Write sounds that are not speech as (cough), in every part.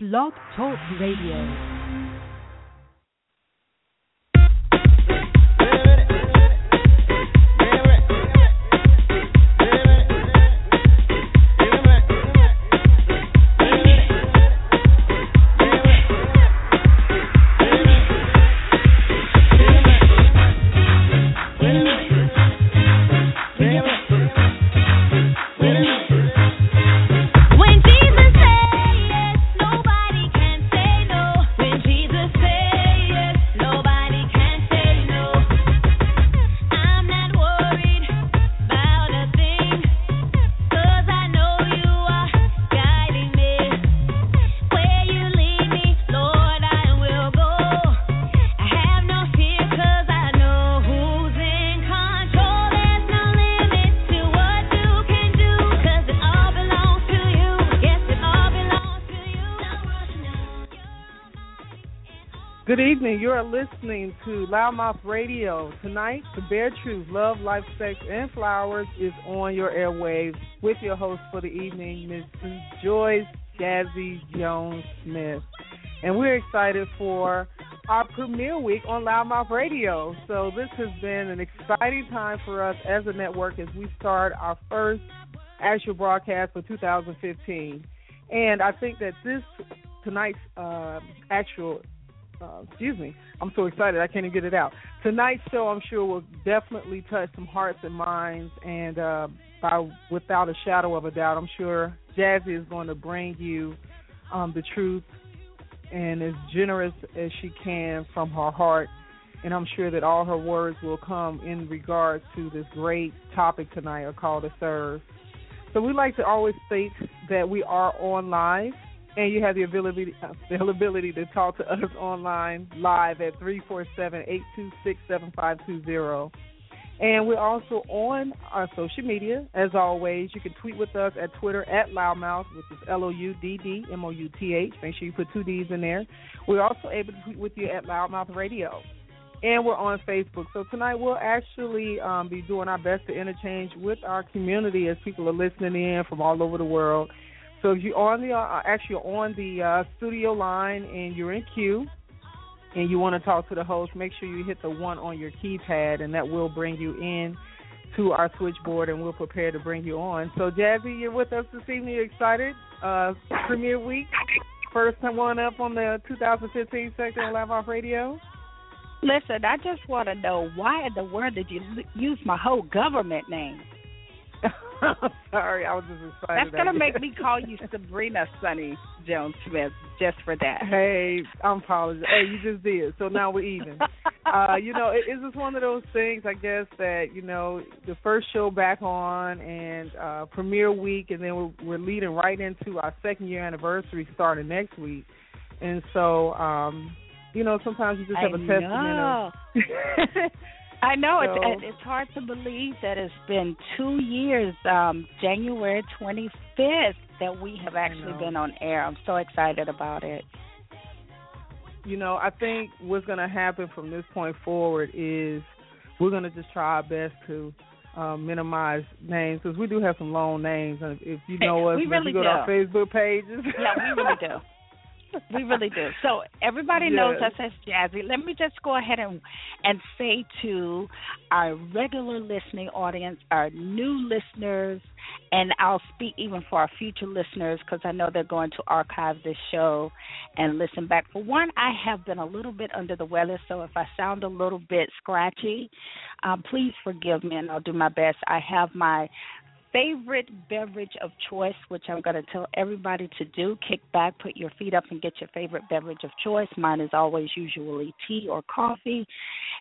Blog Talk Radio. Are listening to LouddMouth Radio. Tonight, The Bare Truth, Love, Life, Sex, and Flowers is on your airwaves with your host for the evening, Mrs. Joyce Jazzie Jones Smith. And we're excited for our premiere week on LouddMouth Radio. So this has been an exciting time for us as a network as we start our first actual broadcast for 2015. And I think that this tonight's uh, actual uh, excuse me, I'm so excited I can't even get it out. Tonight's show, I'm sure, will definitely touch some hearts and minds, and uh, by without a shadow of a doubt, I'm sure Jazzie is going to bring you um, the truth and as generous as she can from her heart. And I'm sure that all her words will come in regards to this great topic tonight, a call to serve. So we like to always state that we are on live, and you have the availability availability to talk to us online live at 347-826-7520. And we're also on our social media, as always. You can tweet with us at Twitter at LouddMouth, which is L O U D D M O U T H. Make sure you put two D's in there. We're also able to tweet with you at LouddMouth Radio. And we're on Facebook. So tonight we'll actually um, be doing our best to interchange with our community as people are listening in from all over the world. So if you're on the uh, actually on the uh, studio line and you're in queue and you want to talk to the host, make sure you hit the one on your keypad, and that will bring you in to our switchboard, and we'll prepare to bring you on. So Jazzie, you're with us this evening. You excited? Uh, premiere week, first one up on the 2015 sector Live Off Radio. Listen, I just want to know why in the world did you use my whole government name? (laughs) Sorry, I was just excited. That's gonna I make (laughs) me call you Sabrina Sunny Jones Smith just for that. Hey, I'm apologizing. Hey, you just did. So now we're even. (laughs) uh, you know, it, it's just one of those things, I guess, that you know, the first show back on and uh premiere week, and then we're, we're leading right into our second year anniversary starting next week, and so, um, you know, sometimes you just have I a testament know. of. I know it's So- it- it's hard to believe that it's been two years, um, January twenty fifth, that we have actually been on air. I'm so excited about it. you know, I think what's going to happen from this point forward is we're going to just try our best to um, minimize names because we do have some long names. And if you know (laughs) us, We really you go to our. Facebook pages, Yeah, we really (laughs) do. We really do. So everybody knows us as Jazzie. Let me just go ahead and and say to our regular listening audience, our new listeners, and I'll speak even for our future listeners because I know they're going to archive this show and listen back. For one, I have been a little bit under the weather, so if I sound a little bit scratchy, um, please forgive me, and I'll do my best. I have my favorite beverage of choice, which I'm going to tell everybody to do. Kick back, put your feet up, and get your favorite beverage of choice. Mine is always usually tea or coffee.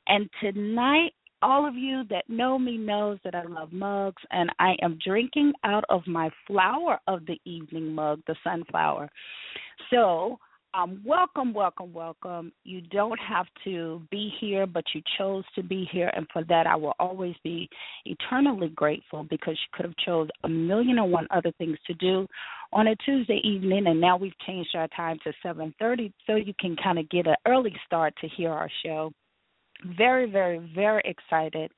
And tonight, all of you that know me knows that I love mugs, and I am drinking out of my flower of the evening mug, the sunflower. So um, welcome, welcome, welcome. You don't have to be here, but you chose to be here, and for that I will always be eternally grateful because you could have chose a million and one other things to do on a Tuesday evening, and now we've changed our time to 7:30, so you can kind of get an early start to hear our show. Very, very, very excited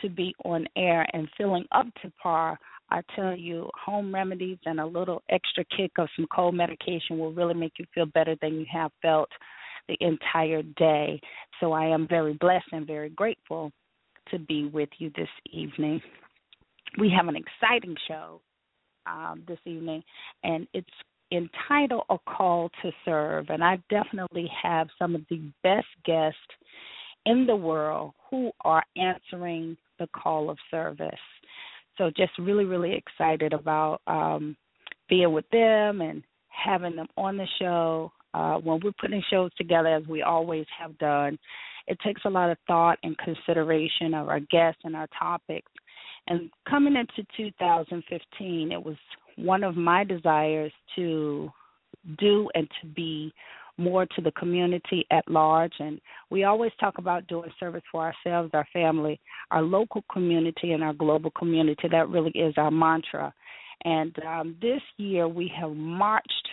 to be on air and feeling up to par I tell you, home remedies and a little extra kick of some cold medication will really make you feel better than you have felt the entire day. So I am very blessed and very grateful to be with you this evening. We have an exciting show um, this evening, and it's entitled A Call to Serve. And I definitely have some of the best guests in the world who are answering the call of service. So just really, really excited about um, being with them and having them on the show. Uh, when we're putting shows together, as we always have done, it takes a lot of thought and consideration of our guests and our topics. And coming into 2015, it was one of my desires to do and to be more to the community at large. And we always talk about doing service for ourselves, our family, our local community, and our global community. That really is our mantra. And um, this year we have marched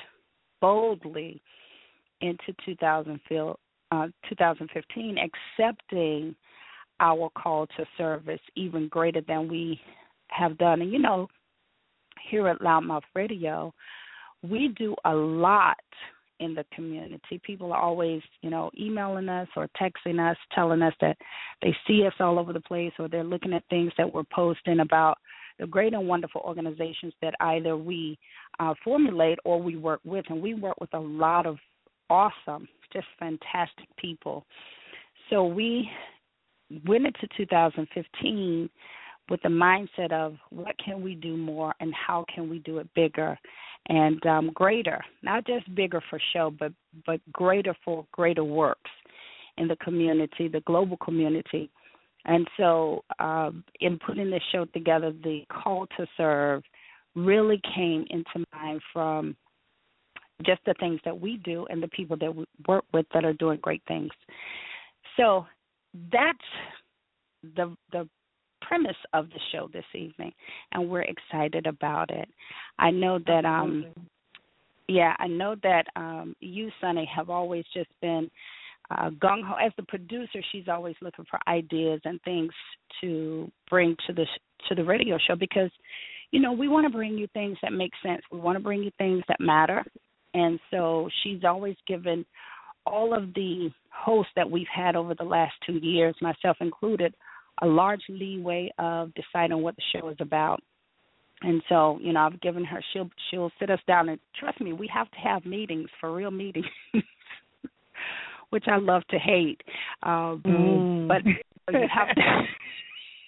boldly into 2015, uh, 2015 accepting our call to service even greater than we have done. And you know, here at LouddMouth Radio, we do a lot in the community. People are always, you know, emailing us or texting us, telling us that they see us all over the place or they're looking at things that we're posting about the great and wonderful organizations that either we uh, formulate or we work with. And we work with a lot of awesome, just fantastic people. So we went into 2015 with the mindset of what can we do more and how can we do it bigger and um, greater, not just bigger for show, but but greater for greater works in the community, the global community. And so, um, in putting this show together, the call to serve really came into mind from just the things that we do and the people that we work with that are doing great things. So that's the the premise of the show this evening, and we're excited about it. I know that um, yeah, I know that um, you, Sonny, have always just been uh, gung ho. As the producer, she's always looking for ideas and things to bring to the to the radio show because you know we want to bring you things that make sense. We want to bring you things that matter, and so she's always given all of the hosts that we've had over the last two years, myself included, a large leeway of deciding what the show is about. And so, you know, I've given her she'll she'll sit us down and trust me, we have to have meetings for real meetings. (laughs) Which I love to hate. Um Mm. but you have to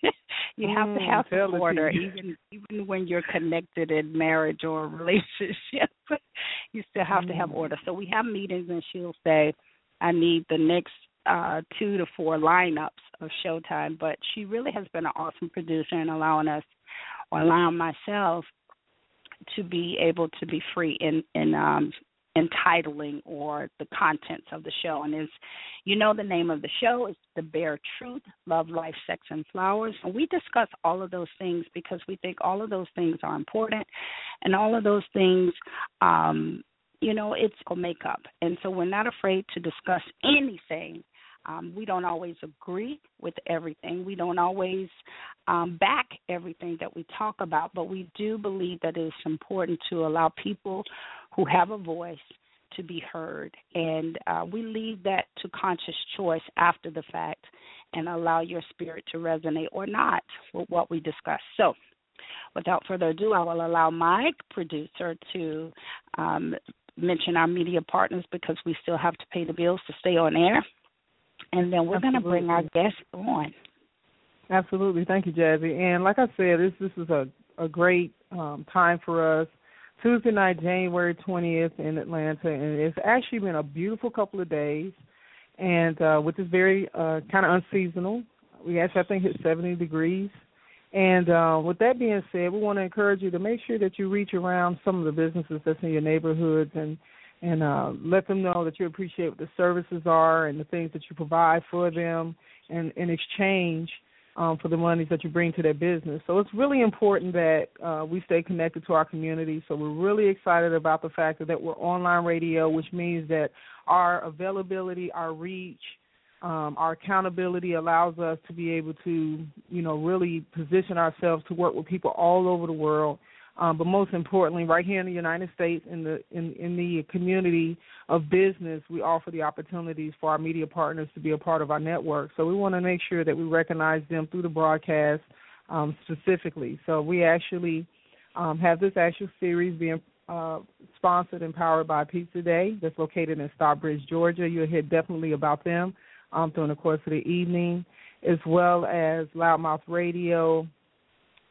(laughs) you have to Mm, have some order even even when you're connected in marriage or relationship. (laughs) you still have to have Mm. order. So we have meetings and she'll say, I need the next uh two to four lineups of showtime. But she really has been an awesome producer and allowing us or allowing myself to be able to be free in in um entitling or the contents of the show and is you know the name of the show is the bare truth love life sex and flowers and we discuss all of those things because we think all of those things are important and all of those things um you know it's a makeup and so we're not afraid to discuss anything um, we don't always agree with everything. We don't always um, back everything that we talk about, but we do believe that it is important to allow people who have a voice to be heard. And uh, we leave that to conscious choice after the fact and allow your spirit to resonate or not with what we discuss. So, without further ado, I will allow my producer to um, mention our media partners because we still have to pay the bills to stay on air and then we're going to bring our guests on. Absolutely. Thank you, Jazzie. And like I said, this this is a, a great um, time for us. Tuesday night, January 20th in Atlanta, and it's actually been a beautiful couple of days, and uh, which is very uh, kind of unseasonal. We actually, I think, hit 70 degrees. And uh, with that being said, we want to encourage you to make sure that you reach around some of the businesses that's in your neighborhoods and and uh, let them know that you appreciate what the services are and the things that you provide for them, and in exchange um, for the monies that you bring to their business. So it's really important that uh, we stay connected to our community. So we're really excited about the fact that, that we're online radio, which means that our availability, our reach, Um, our accountability allows us to be able to, you know, really position ourselves to work with people all over the world. Um, but most importantly, right here in the United States, in the in, in the community of business, we offer the opportunities for our media partners to be a part of our network. So we want to make sure that we recognize them through the broadcast um, specifically. So we actually um, have this actual series being uh, sponsored and powered by Pizza Day that's located in Stockbridge, Georgia. You'll hear definitely about them um, during the course of the evening, as well as LouddMouth Radio,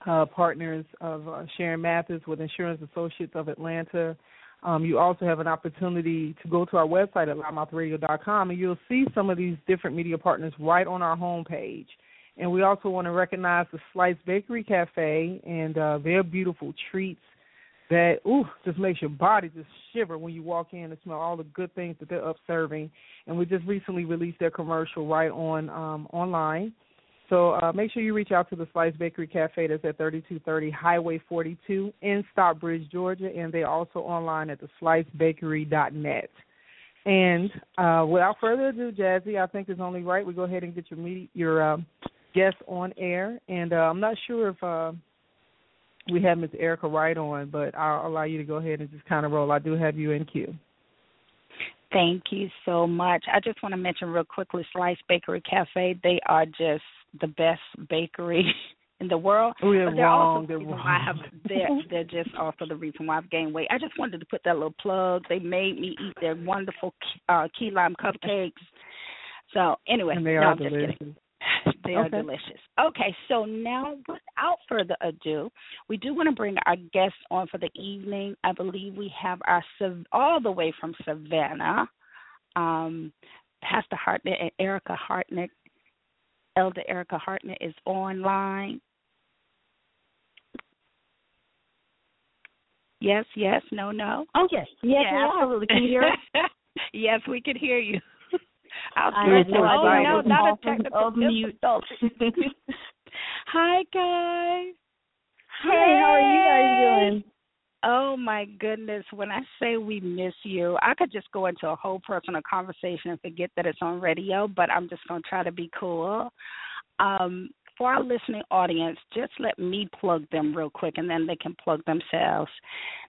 uh, partners of uh, Sharon Mathis with Insurance Associates of Atlanta. Um, you also have an opportunity to go to our website at loudmouthradio.com and you'll see some of these different media partners right on our homepage. And we also want to recognize the Slice Bakery Cafe and uh, their beautiful treats that ooh just makes your body just shiver when you walk in and smell all the good things that they're up serving. And we just recently released their commercial right on um, online. So uh, make sure you reach out to the Slice Bakery Cafe that's at 3230 Highway 42 in Stockbridge, Georgia, and they're also online at theslicebakery.net. And uh, without further ado, Jazzie, I think it's only right we go ahead and get your meet, your uh, guest on air. And uh, I'm not sure if uh, we have Miss Erica Wright on, but I'll allow you to go ahead and just kind of roll. I do have you in queue. Thank you so much. I just want to mention real quickly Slice Bakery Cafe. They are just the best bakery (laughs) in the world. Oh, they're but they're wrong. also the They're wrong. I have they're (laughs) they're just also the reason why I've gained weight. I just wanted to put that little plug. They made me eat their wonderful uh key lime cupcakes. So anyway, no, I'm just kidding. (laughs) They are Okay. delicious. Okay, so now without further ado, we do want to bring our guests on for the evening. I believe we have our all the way from Savannah, um, Pastor Hardnett and Erika Hardnett. Elder Erika Hardnett is online. Yes, yes, no, no. Oh yes, yes, Yeah. absolutely. Can you hear us? (laughs) yes, we can hear you. I was I going had oh no, not a technical of mute. difficulty. (laughs) Hi guys. Hey, how are you guys doing? Oh my goodness, when I say we miss you, I could just go into a whole personal conversation and forget that it's on radio, but I'm just going to try to be cool. Um for our listening audience, just let me plug them real quick and then they can plug themselves.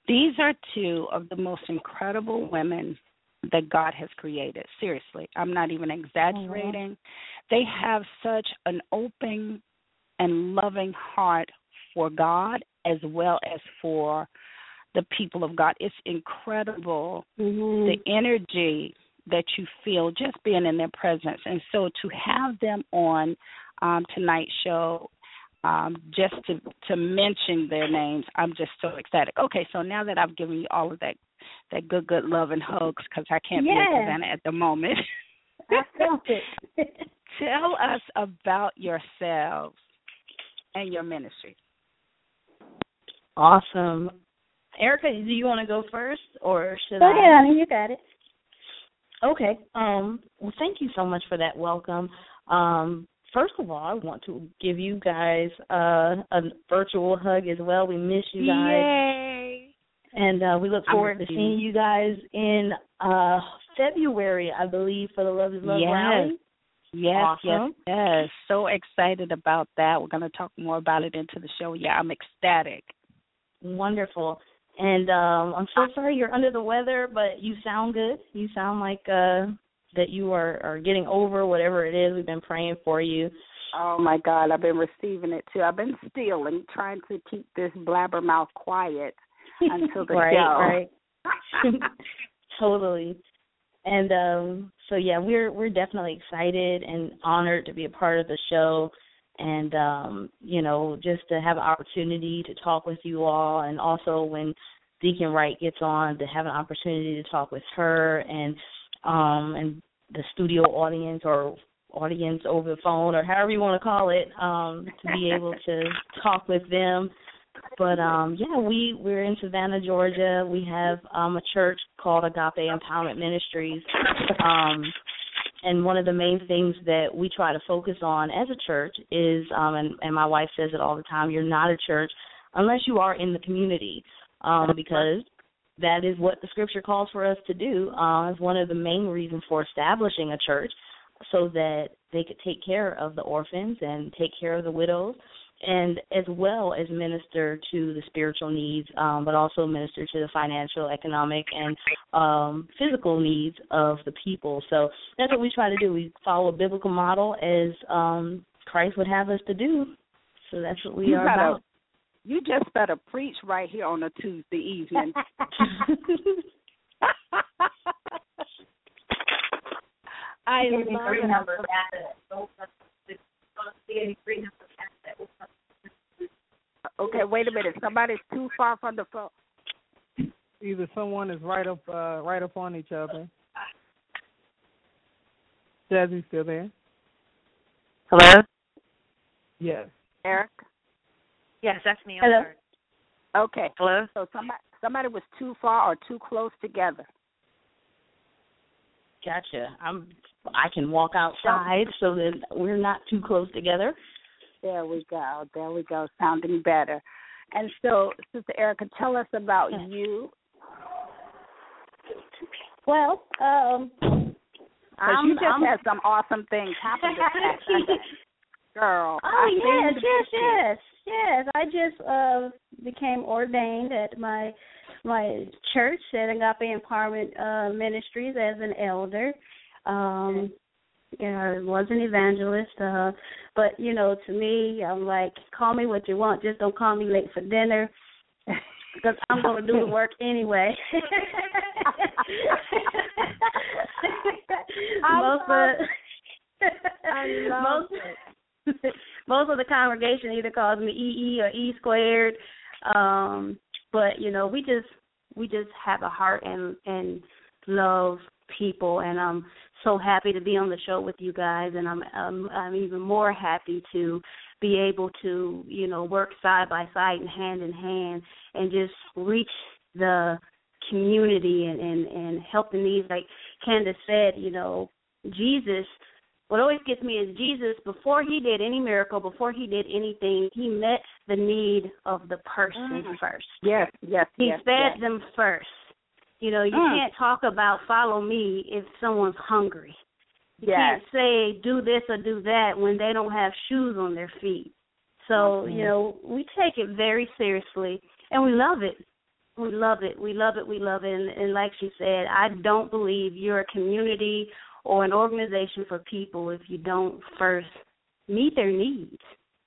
These are two of the most incredible women that God has created. Seriously, I'm not even exaggerating. They have such an open and loving heart for God as well as for the people of God. It's incredible Mm-hmm. the energy that you feel just being in their presence. And so to have them on um, tonight's show, um, just to to mention their names, I'm just so excited. Okay, so now that I've given you all of that that good good love and hugs because I can't be in Savannah at the moment. I felt it. (laughs) Tell us about yourselves and your ministry. awesome. Erica, do you want to go first, or should Go I? ahead, honey. You got it. Okay. Um. Well, thank you so much for that welcome. Um. First of all, I want to give you guys uh, a virtual hug as well. We miss you guys. Yay! And uh, we look forward to you. seeing you guys in uh February, I believe, for the Love is Love Yes. rally. Yes, Awesome. yes, yes. So excited about that. We're going to talk more about it into the show. Yeah, I'm ecstatic. Wonderful. And um I'm so sorry you're under the weather, but you sound good. You sound like uh that you are are getting over whatever it is. We've been praying for you. Oh my God, I've been receiving it too. I've been stealing, trying to keep this blabbermouth quiet until the (laughs) right, show. right. (laughs) totally. And um so yeah, we're we're definitely excited and honored to be a part of the show and um, you know, just to have an opportunity to talk with you all and also when Deacon Wright gets on to have an opportunity to talk with her and um and the studio audience or audience over the phone or however you want to call it, um, to be (laughs) able to talk with them. But um yeah we we're in savannah georgia. We have um a church called agape empowerment ministries. Um and one of the main things that we try to focus on as a church is um and, and my wife says it all the time you're not a church unless you are in the community um because that is what the scripture calls for us to do uh is one of the main reasons for establishing a church so that they could take care of the orphans and take care of the widows and as well as minister to the spiritual needs, um, but also minister to the financial, economic, and um, physical needs of the people. So that's what we try to do. We follow a biblical model as um, Christ would have us to do. So that's what we You are about. You just better preach right here on a Tuesday evening. (laughs) I love Okay, wait a minute. Somebody's too far from the phone. Either someone is right up uh, right up on each other. Jazzie still there? Hello? Yes. Eric. Yes, that's me. Hello. Okay. Hello? So somebody somebody was too far or too close together. Gotcha. I'm. I can walk outside so that we're not too close together. There we go. There we go. Sounding better. And so, Sister Erica, tell us about Yes. you. Well, um, Because I'm- you just I'm- had some awesome things happen this (laughs) past Sunday. Girl. Oh I yes, yes, yes, yes. I just uh became ordained at my my church at Agape Empowerment uh Ministries as an elder. Um yeah, I was an evangelist, uh but you know, to me I'm like, call me what you want, just don't call me late for dinner. Because I'm gonna do the work anyway. (laughs) I most love of (laughs) I love most (laughs) most of the congregation either calls me EE or E squared. Um, but you know, we just we just have a heart and and love people, and I'm so happy to be on the show with you guys, and I'm I'm, I'm even more happy to be able to you know work side by side and hand in hand and just reach the community and and and help the needs. Like Candace said you know Jesus what always gets me is Jesus before he did any miracle before he did anything he met the need of the person Mhm. first Yes, yes, he yes. fed yes. them first you know you Mm. can't talk about follow me if someone's hungry you Yes. can't say do this or do that when they don't have shoes on their feet. So, you know, we take it very seriously and we love it. We love it. We love it. We love it. And, and like she said, I don't believe you're a community or an organization for people if you don't first meet their needs.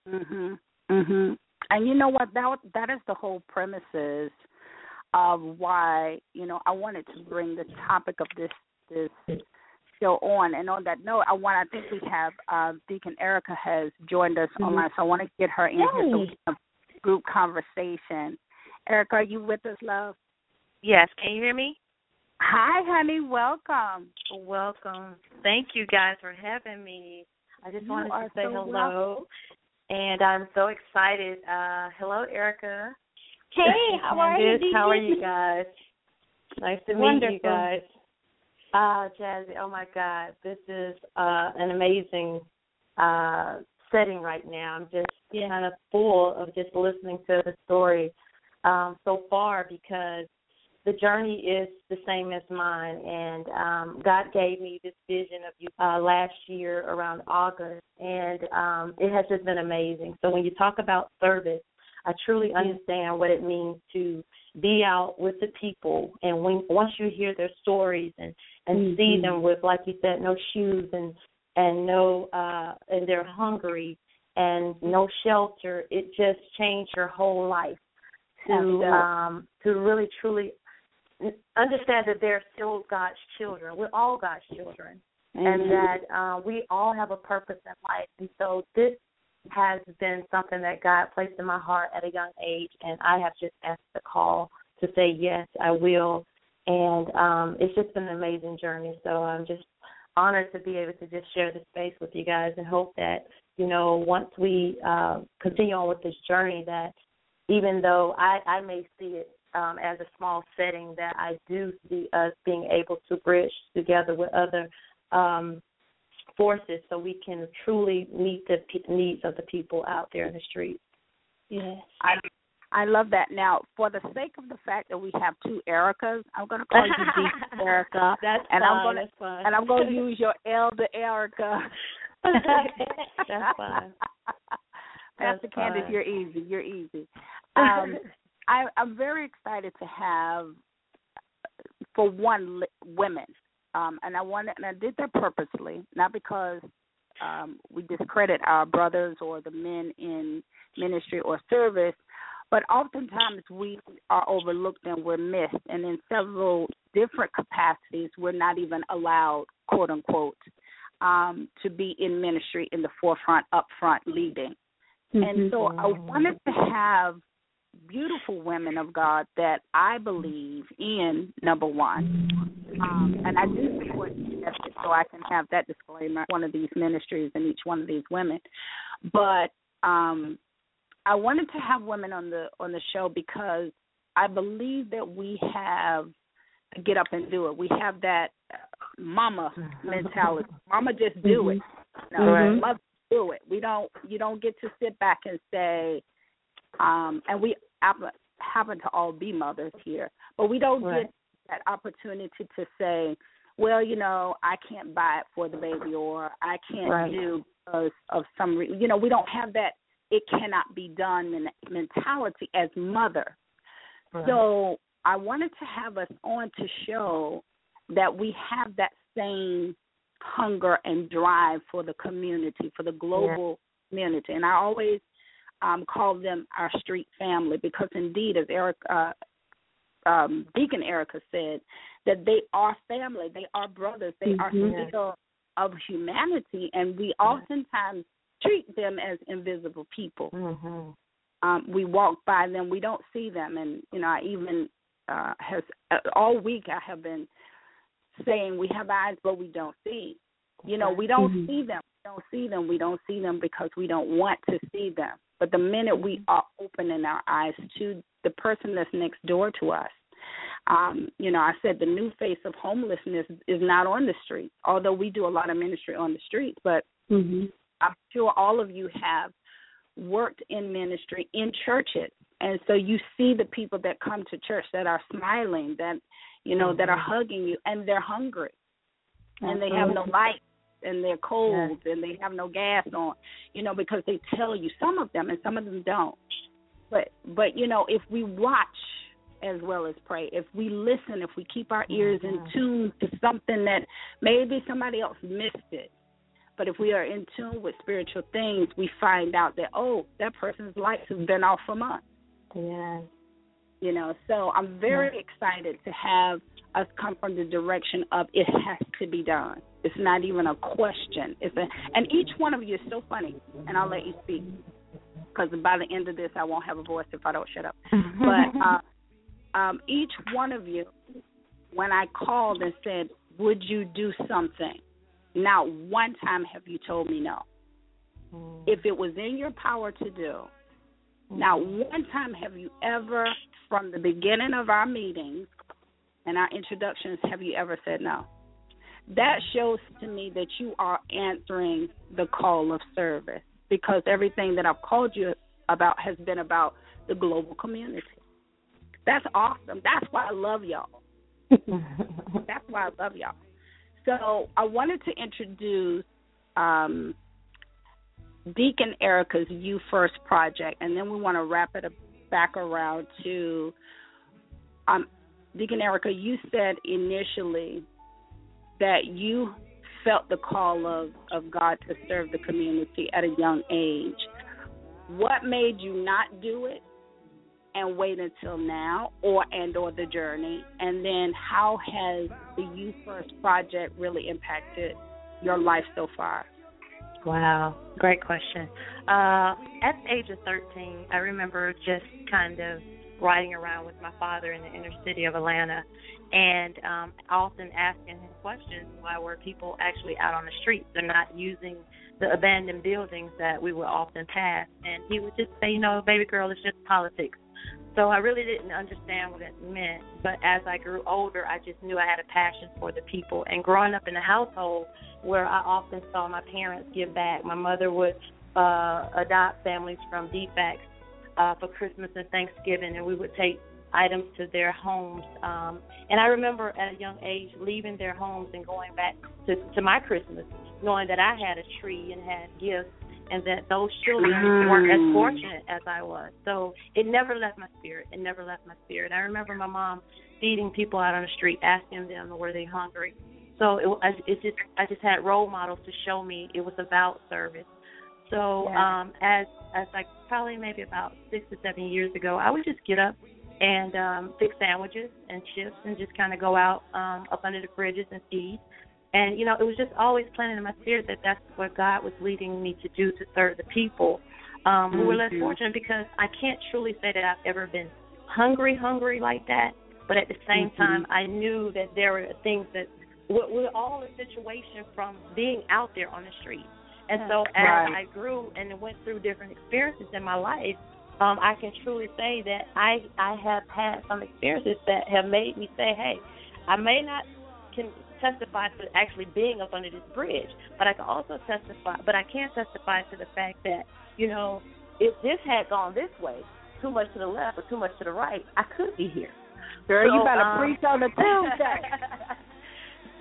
Mhm. Mhm. And you know what? That that is the whole premises of why you know I wanted to bring the topic of this this show on. And on that note, I want I think we have uh, Deacon Erica has joined us Mhm. online, so I want to get her in here so we can have a group conversation. Erica, are you with us, love? Yes, can you hear me? Hi, honey. Welcome. Welcome. Thank you guys for having me. I just You wanted to say so hello. And I'm so excited. Uh hello Erica. Hey, how are you? How are you guys? Nice to meet you Wonderful. guys. Uh Jazzie, oh my God. This is uh an amazing uh setting right now. I'm just Yeah. kind of full of just listening to the story um so far because the journey is the same as mine. And um God gave me this vision of you uh last year around August. And um it has just been amazing. So when you talk about service, I truly understand what it means to be out with the people. And when once you hear their stories and and see Mhm. them with like you said no shoes and and no uh and they're hungry and no shelter it just changed your whole life to um to really truly understand that they're still God's children. We're all God's children, and Mhm. that uh, we all have a purpose in life. And so this has been something that God placed in my heart at a young age, and I have just asked the call to say yes, I will. And um, it's just been an amazing journey. So I'm just honored to be able to just share the space with you guys, and hope that you know once we uh, continue on with this journey, that even though I, I may see it um, as a small setting, that I do see us being able to bridge together with other um, forces so we can truly meet the pe- needs of the people out there in the streets. Yes. I I love that. Now, for the sake of the fact that we have two Ericas, I'm going to call you Deep (laughs) Erica, That's and fine. I'm going to and I'm going (laughs) to use your elder Erica. That's fine. (laughs) Pastor Candace, you're easy. You're easy. Um, I, I'm very excited to have, for one, women, um, and I wanted, and I did that purposely, not because um, we discredit our brothers or the men in ministry or service, but oftentimes we are overlooked and we're missed, and in several different capacities, we're not even allowed, quote unquote, um, to be in ministry in the forefront, up front, leading. And so I wanted to have beautiful women of God that I believe in, number one. Um, and I do support message so I can have that disclaimer one of these ministries and each one of these women. But um I wanted to have women on the on the show because I believe that we have get up and do it. We have that uh, mama mentality. Mama just do it. You know, Mhm. mother do it. We don't you don't get to sit back and say um and we happen happen to all be mothers here, but we don't Right. get that opportunity to say, well, you know, I can't buy it for the baby or I can't Right. do because of some re- you know, we don't have that it cannot be done men- mentality as mother. So I wanted to have us on to show that we have that same hunger and drive for the community, for the global community. And I always um, call them our street family because indeed, as Eric, uh, um, Deacon Erica said, that they are family, they are brothers, they are Mhm. still of humanity, and we oftentimes treat them as invisible people Mm-hmm. um we walk by them we don't see them and you know i even uh has uh, all week i have been saying we have eyes but we don't see you know we don't Mhm. see them we don't see them we don't see them because we don't want to see them but the minute we are opening our eyes to the person that's next door to us um you know i said the new face of homelessness is not on the street although we do a lot of ministry on the street but Mm-hmm. I'm sure all of you have worked in ministry in churches. And so you see the people that come to church that are smiling, that you know, that are hugging you and they're hungry. And they have no light and they're cold and they have no gas on, you know, because they tell you some of them and some of them don't. But but you know, if we watch as well as pray, if we listen, if we keep our ears in mm-hmm. tune to something that maybe somebody else missed it, but if we are in tune with spiritual things, we find out that oh, that person's lights have been off for months. Yeah. You know, so I'm very excited to have us come from the direction of it has to be done. It's not even a question. It's a, and each one of you is so funny, and I'll let you speak because by the end of this, I won't have a voice if I don't shut up. (laughs) But uh, um, each one of you, when I called and said, "Would you do something?" Not one time have you told me no. If it was in your power to do, now one time have you ever, from the beginning of our meetings and our introductions, have you ever said no? That shows to me that you are answering the call of service because everything that I've called you about has been about the global community. That's awesome. That's why I love y'all. (laughs) That's why I love y'all. So I wanted to introduce um, Deacon Erica's U First project, and then we want to wrap it back around to um, Deacon Erica. You said initially that you felt the call of, of God to serve the community at a young age. What made you not do it and wait until now or and or the journey? And then how has the U First project really impacted your life so far? Wow, great question. Uh, at the age of 13, I remember just kind of riding around with my father in the inner city of Atlanta and um, often asking him questions why were people actually out on the streets? They're not using the abandoned buildings that we would often pass. And he would just say, you know, baby girl, it's just politics. So I really didn't understand what it meant. But as I grew older, I just knew I had a passion for the people. And growing up in a household where I often saw my parents give back, my mother would uh, adopt families from DFACS. Uh, for Christmas and Thanksgiving, and we would take items to their homes. Um, and I remember at a young age leaving their homes and going back to, to my Christmas, knowing that I had a tree and had gifts, and that those children Mhm. weren't as fortunate as I was. So it never left my spirit. It never left my spirit. I remember my mom feeding people out on the street, asking them were they hungry. So it, it just I just had role models to show me it was about service. So Yeah. um, as as like probably maybe about six or seven years ago, I would just get up and um, fix sandwiches and chips and just kind of go out um, up under the bridges and feed. And you know, it was just always planted in my spirit that that's what God was leading me to do to serve the people um, who were less fortunate. Because I can't truly say that I've ever been hungry, hungry like that. But at the same Mhm. time, I knew that there were things that we're, we're all a situation from being out there on the street. And so as Right. I grew and went through different experiences in my life, um, I can truly say that I I have had some experiences that have made me say, hey, I may not can testify to actually being up under this bridge, but I can also testify, but I can testify to the fact that you know if this had gone this way, too much to the left or too much to the right, I could be here. Girl, you So, better um, preach on the (laughs) Tuesday.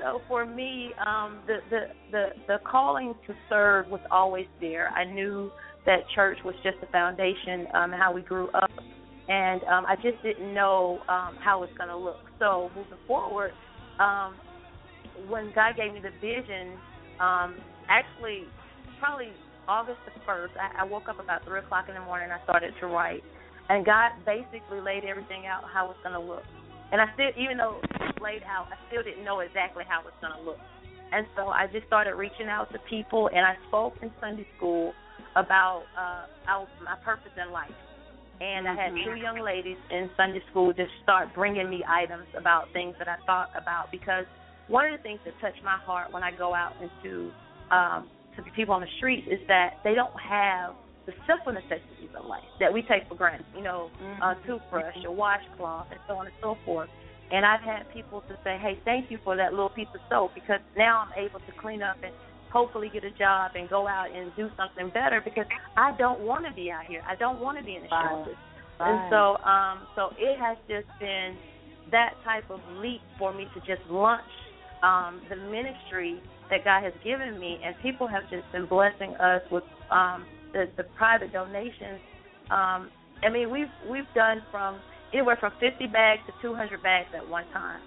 So for me, um, the, the the the calling to serve was always there. I knew that church was just the foundation, um, how we grew up, and um, I just didn't know um, how it's going to look. So moving forward, um, when God gave me the vision, um, actually, probably August the first, I, I woke up about three o'clock in the morning. and I started to write, and God basically laid everything out how it's going to look. And I still, even though it's laid out, I still didn't know exactly how it's going to look. And so I just started reaching out to people, and I spoke in Sunday school about uh, our, my purpose in life. And I had two young ladies in Sunday school just start bringing me items about things that I thought about because one of the things that touch my heart when I go out into um, to the people on the street is that they don't have the simple necessities of life that we take for granted. You know, a toothbrush, a washcloth, and so on and so forth. And I've had people to say, "Hey, thank you for that little piece of soap because now I'm able to clean up and hopefully get a job and go out and do something better because I don't want to be out here. I don't want to be in the Right. shelters." And so, um, so it has just been that type of leap for me to just launch um, the ministry that God has given me, and people have just been blessing us with um, the, the private donations. Um, I mean, we've we've done from anywhere from 50 bags to 200 bags at one time,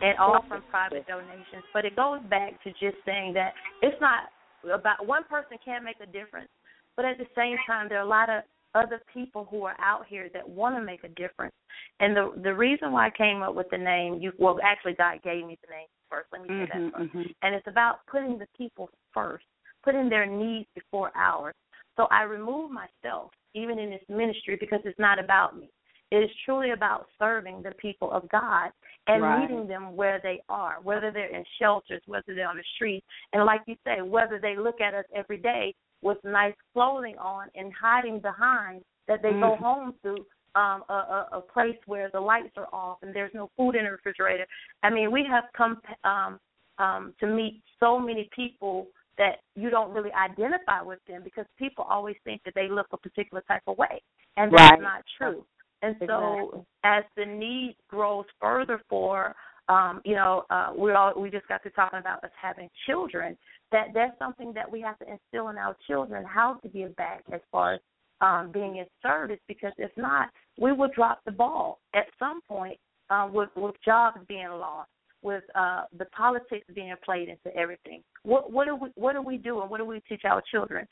and all from private donations. But it goes back to just saying that it's not about one person can make a difference, but at the same time, there are a lot of other people who are out here that want to make a difference. And the the reason why I came up with the name, you well, actually, God gave me the name first. Let me say that Mhm, first mhm. and it's about putting the people first, putting their needs before ours. So I remove myself, even in this ministry, because it's not about me. It is truly about serving the people of God and Right. meeting them where they are, whether they're in shelters, whether they're on the street, and like you say, whether they look at us every day with nice clothing on and hiding behind that they go Mhm. home to um a, a a place where the lights are off and there's no food in the refrigerator. I mean, we have come um um to meet so many people that you don't really identify with them because people always think that they look a particular type of way and that's Right. not true. And so Exactly. as the need grows further for um, you know, uh we all we just got to talking about us having children, that that's something that we have to instill in our children how to give back as far as um being in service because if not, we will drop the ball at some point uh, with with jobs being lost, with uh the politics being played into everything. What what do we what do we do and what do we teach our children?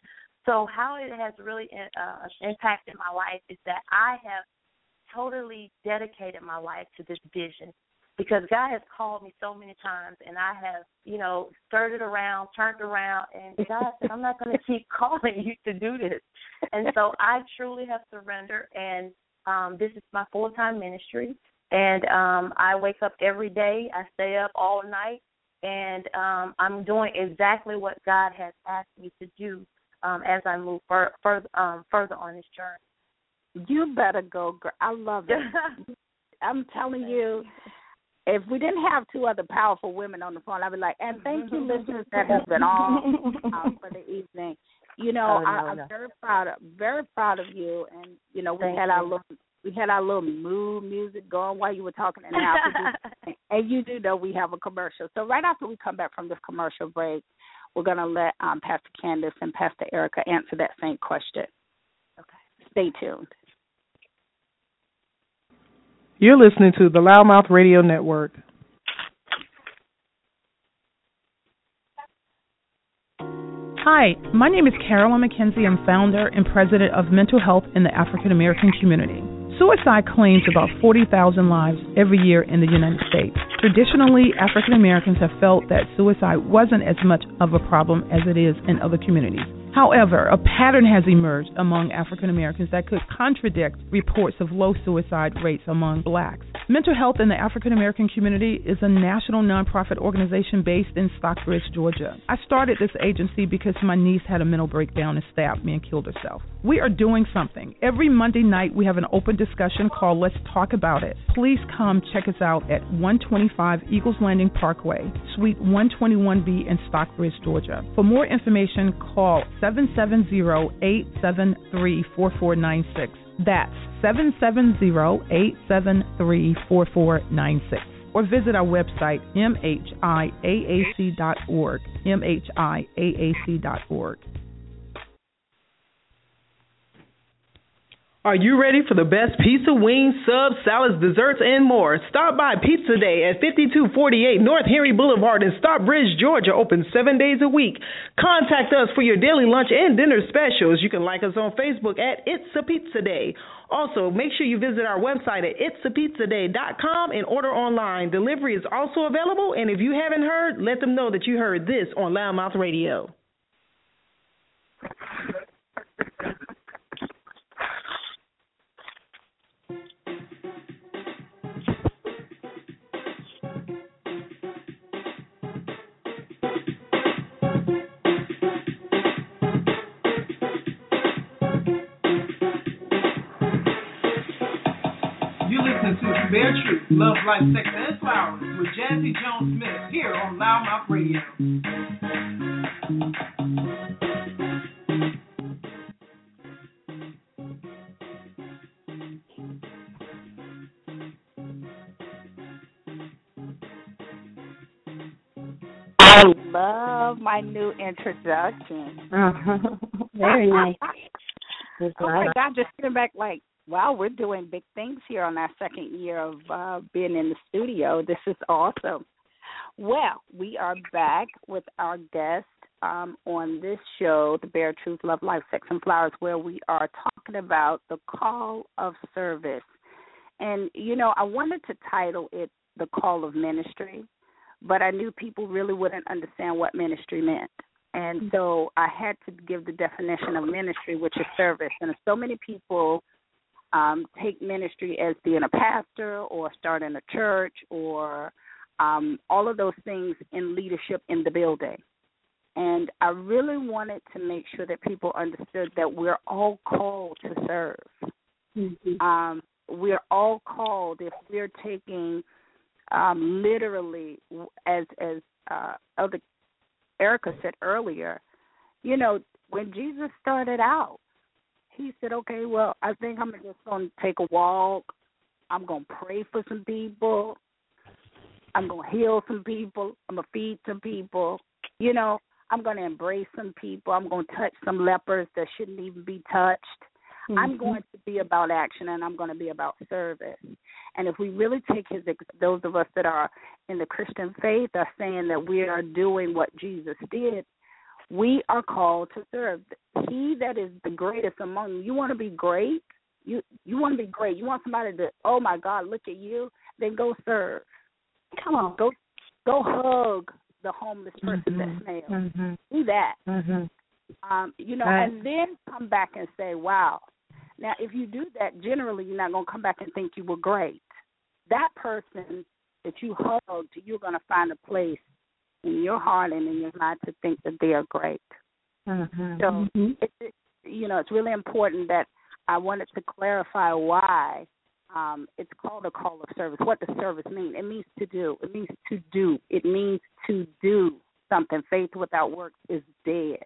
So how it has really uh, impacted my life is that I have totally dedicated my life to this vision because God has called me so many times and I have, you know, stirred it around, turned around and God said, I'm not gonna (laughs) keep calling you to do this. And so I truly have surrendered and um this is my full time ministry and um I wake up every day, I stay up all night and um I'm doing exactly what God has asked me to do um as I move fur- further um further on this journey. You better go, girl. I love it. (laughs) I'm telling you, if we didn't have two other powerful women on the phone, I'd be like, and thank you, listeners, (laughs) that has been all uh, (laughs) for the evening. you know, Oh, no, I, I'm no. very proud of very proud of you. And you know, we Thank had our you. little we had our little mood music going while you were talking, and now (laughs) and you do know we have a commercial. So right after we come back from this commercial break, we're gonna let um, Pastor Candace and Pastor Erica answer that same question. Okay. Stay tuned. You're listening to the LouddMouth Radio Network. Hi, my name is Carolyn McKenzie. I'm founder and president of Mental Health in the African American Community. Suicide claims about 40,000 lives every year in the United States. Traditionally, African Americans have felt that suicide wasn't as much of a problem as it is in other communities. However, a pattern has emerged among African Americans that could contradict reports of low suicide rates among blacks. Mental Health in the African American Community is a national nonprofit organization based in Stockbridge, Georgia. I started this agency because my niece had a mental breakdown and stabbed me and killed herself. We are doing something. Every Monday night, we have an open discussion called Let's Talk About It. Please come check us out at 125 Eagles Landing Parkway, Suite 121B in Stockbridge, Georgia. For more information, call 770-873-4496. That's 770-873-4496. Or visit our website, mhiaac.org, mhiaac.org. Are you ready for the best pizza, wings, subs, salads, desserts, and more? Stop by Pizza Day at 5248 North Henry Boulevard in Stockbridge, Georgia, open seven days a week. Contact us for your daily lunch and dinner specials. You can like us on Facebook at It's a Pizza Day. Also, make sure you visit our website at it'saPizzaday.com and order online. Delivery is also available, and if you haven't heard, let them know that you heard this on LouddMouth Radio. Listen to Bare Truth, Love, Life, Sex, and Flowers with Jazzie Jones Smith here on LouddMouth Radio. I love my new introduction. (laughs) Very nice. (laughs) It's Oh my. God, just sitting back like, wow, we're doing big things here on our second year of uh, being in the studio. This is awesome. Well, we are back with our guest um, on this show, The Bare Truth, Love, Life, Sex, and Flowers, where we are talking about the call of service. And, you know, I wanted to title it The Call of Ministry, but I knew people really wouldn't understand what ministry meant. And so I had to give the definition of ministry, which is service. And so many people um, take ministry as being a pastor or starting a church or um, all of those things in leadership in the building. And I really wanted to make sure that people understood that we're all called to serve. Um, we're all called if we're taking um, literally, as as uh, Elder Erika said earlier, you know, when Jesus started out, he said, "Okay, well, I think I'm just going to take a walk. I'm going to pray for some people. I'm going to heal some people. I'm going to feed some people. You know, I'm going to embrace some people. I'm going to touch some lepers that shouldn't even be touched. I'm mm-hmm. going to be about action and I'm going to be about service. And if we really take his, those of us that are in the Christian faith are saying that we are doing what Jesus did, we are called to serve. He that is the greatest among you, you want to be great. You you want to be great. You want somebody to, oh my God, look at you. Then go serve. Come on. Go go hug the homeless person that smells. Mm-hmm. Do that. Mm-hmm. Um, you know, Right. and then come back and say, "Wow." Now, if you do that, generally you're not going to come back and think you were great. That person that you hugged, you're going to find a place in your heart and in your mind to think that they are great. Mm-hmm. So, it, it, you know, it's really important that I wanted to clarify why um, it's called a call of service. What does service mean? It means to do. It means to do. It means to do something. Faith without works is dead.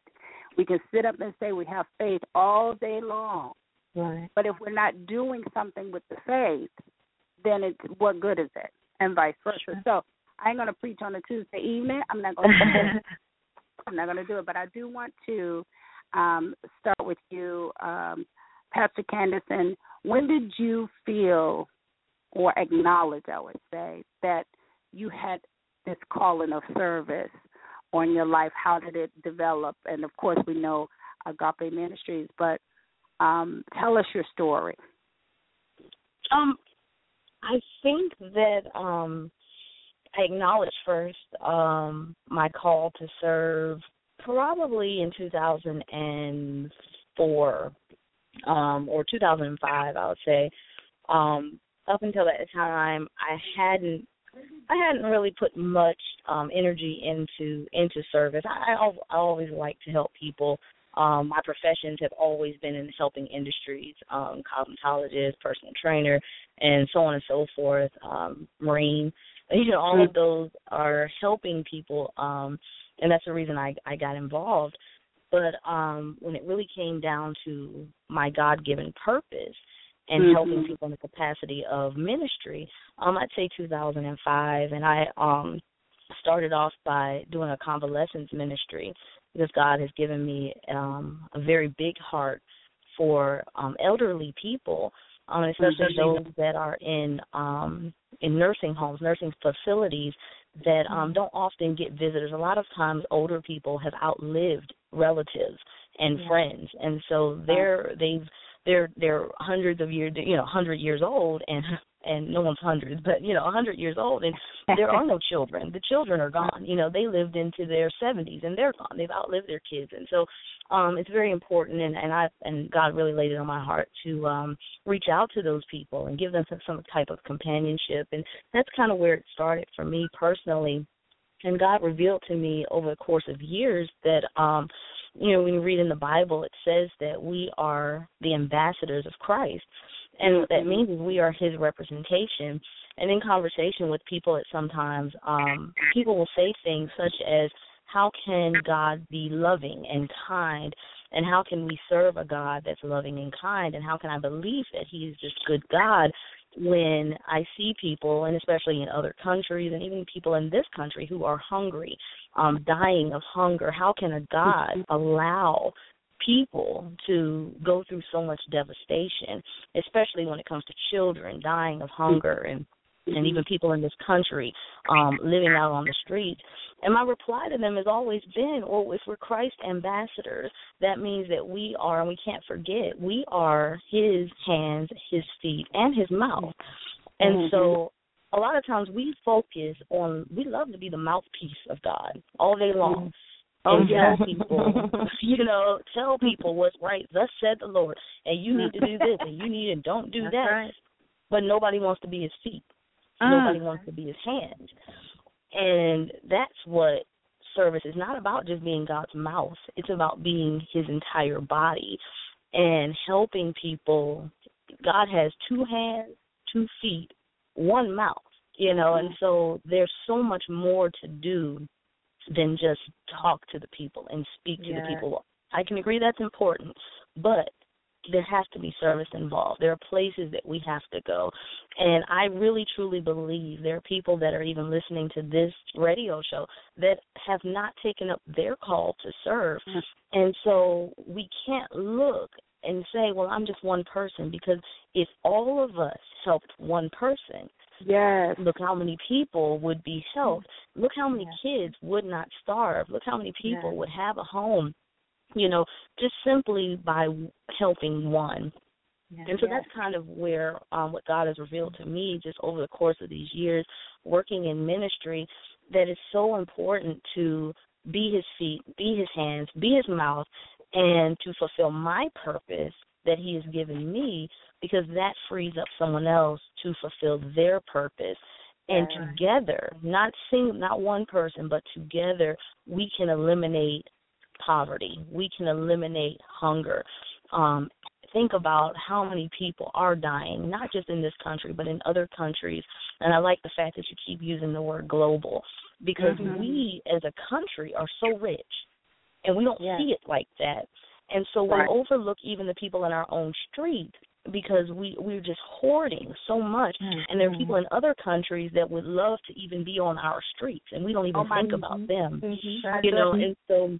We can sit up and say we have faith all day long, Right. but if we're not doing something with the faith, then it's what good is it? And vice versa. So I ain't gonna preach on a Tuesday evening. I'm not gonna (laughs) I'm not gonna do it, but I do want to um, start with you, um, Pastor Candace. When did you feel or acknowledge, I would say, that you had this calling of service on your life? How did it develop? And of course, we know Agape Ministries, but um, tell us your story. Um, I think that um, I acknowledged first um, my call to serve probably in 2004 um, or 2005, I would say. Um, up until that time, I hadn't I hadn't really put much um, energy into into service. I, I, I always like to help people. Um, my professions have always been in helping industries, um, cosmetologist, personal trainer, and so on and so forth, um, Marine. You know, all of those are helping people, um, and that's the reason I, I got involved. But um, when it really came down to my God given purpose and Mhm. helping people in the capacity of ministry, um, I'd say 2005, and I um, started off by doing a convalescence ministry because God has given me um, a very big heart for um, elderly people, um, especially those that are in um, in nursing homes, nursing facilities that um, don't often get visitors. A lot of times, older people have outlived relatives and Yeah. friends, and so they're they've they're they're hundreds of years, you know, hundred years old, and (laughs) and no one's hundreds, but you know, a hundred years old, and (laughs) there are no children. The children are gone. You know, they lived into their seventies, and they're gone. They've outlived their kids, and so um it's very important. And and I and God really laid it on my heart to um reach out to those people and give them some, some type of companionship, and that's kind of where it started for me personally. And God revealed to me over the course of years that um you know, when you read in the Bible, it says that we are the ambassadors of Christ. And what that means is we are his representation. And in conversation with people at sometimes, um, people will say things such as, How can God be loving and kind? And how can we serve a God that's loving and kind? And how can I believe that He is this good God when I see people, and especially in other countries, and even people in this country who are hungry, um, dying of hunger? How can a God allow people to go through so much devastation, especially when it comes to children dying of hunger and and even mm-hmm. people in this country um living out on the streets. And my reply to them has always been, well, if we're Christ ambassadors, that means that we are, and we can't forget, we are his hands, his feet, and his mouth. And mm-hmm. so a lot of times we focus on, we love to be the mouthpiece of God all day long. Mm-hmm. Oh, yeah. tell people, (laughs) you know, tell people what's right. Thus said the Lord, and you need to do this, and you need and don't do That's that. right. But nobody wants to be his feet. Mm. Nobody wants to be his hands. And that's what service is not about just being God's mouth. It's about being his entire body and helping people. God has two hands, two feet, one mouth, you know, and so there's so much more to do than just talk to the people and speak to Yeah. the people. I can agree that's important, but there has to be service involved. There are places that we have to go. And I really truly believe there are people that are even listening to this radio show that have not taken up their call to serve. And so we can't look and say, well, I'm just one person because if all of us helped one person, Yes. look how many people would be helped. Look how many kids would not starve. Look how many people Yes. would have a home, you know, just simply by helping one. And so that's kind of where um, what God has revealed to me just over the course of these years working in ministry that is so important to be his feet, be his hands, be his mouth, and to fulfill my purpose that he has given me because that frees up someone else to fulfill their purpose. And together, not sing not one person, but together we can eliminate poverty. We can eliminate hunger. Um, think about how many people are dying, not just in this country, but in other countries. And I like the fact that you keep using the word global because Mhm. we as a country are so rich. and we don't Yes. see it like that. And so we Right. overlook even the people in our own street because we we're just hoarding so much. And there are people in other countries that would love to even be on our streets, and we don't even Oh, think about them. Mhm. You know, and so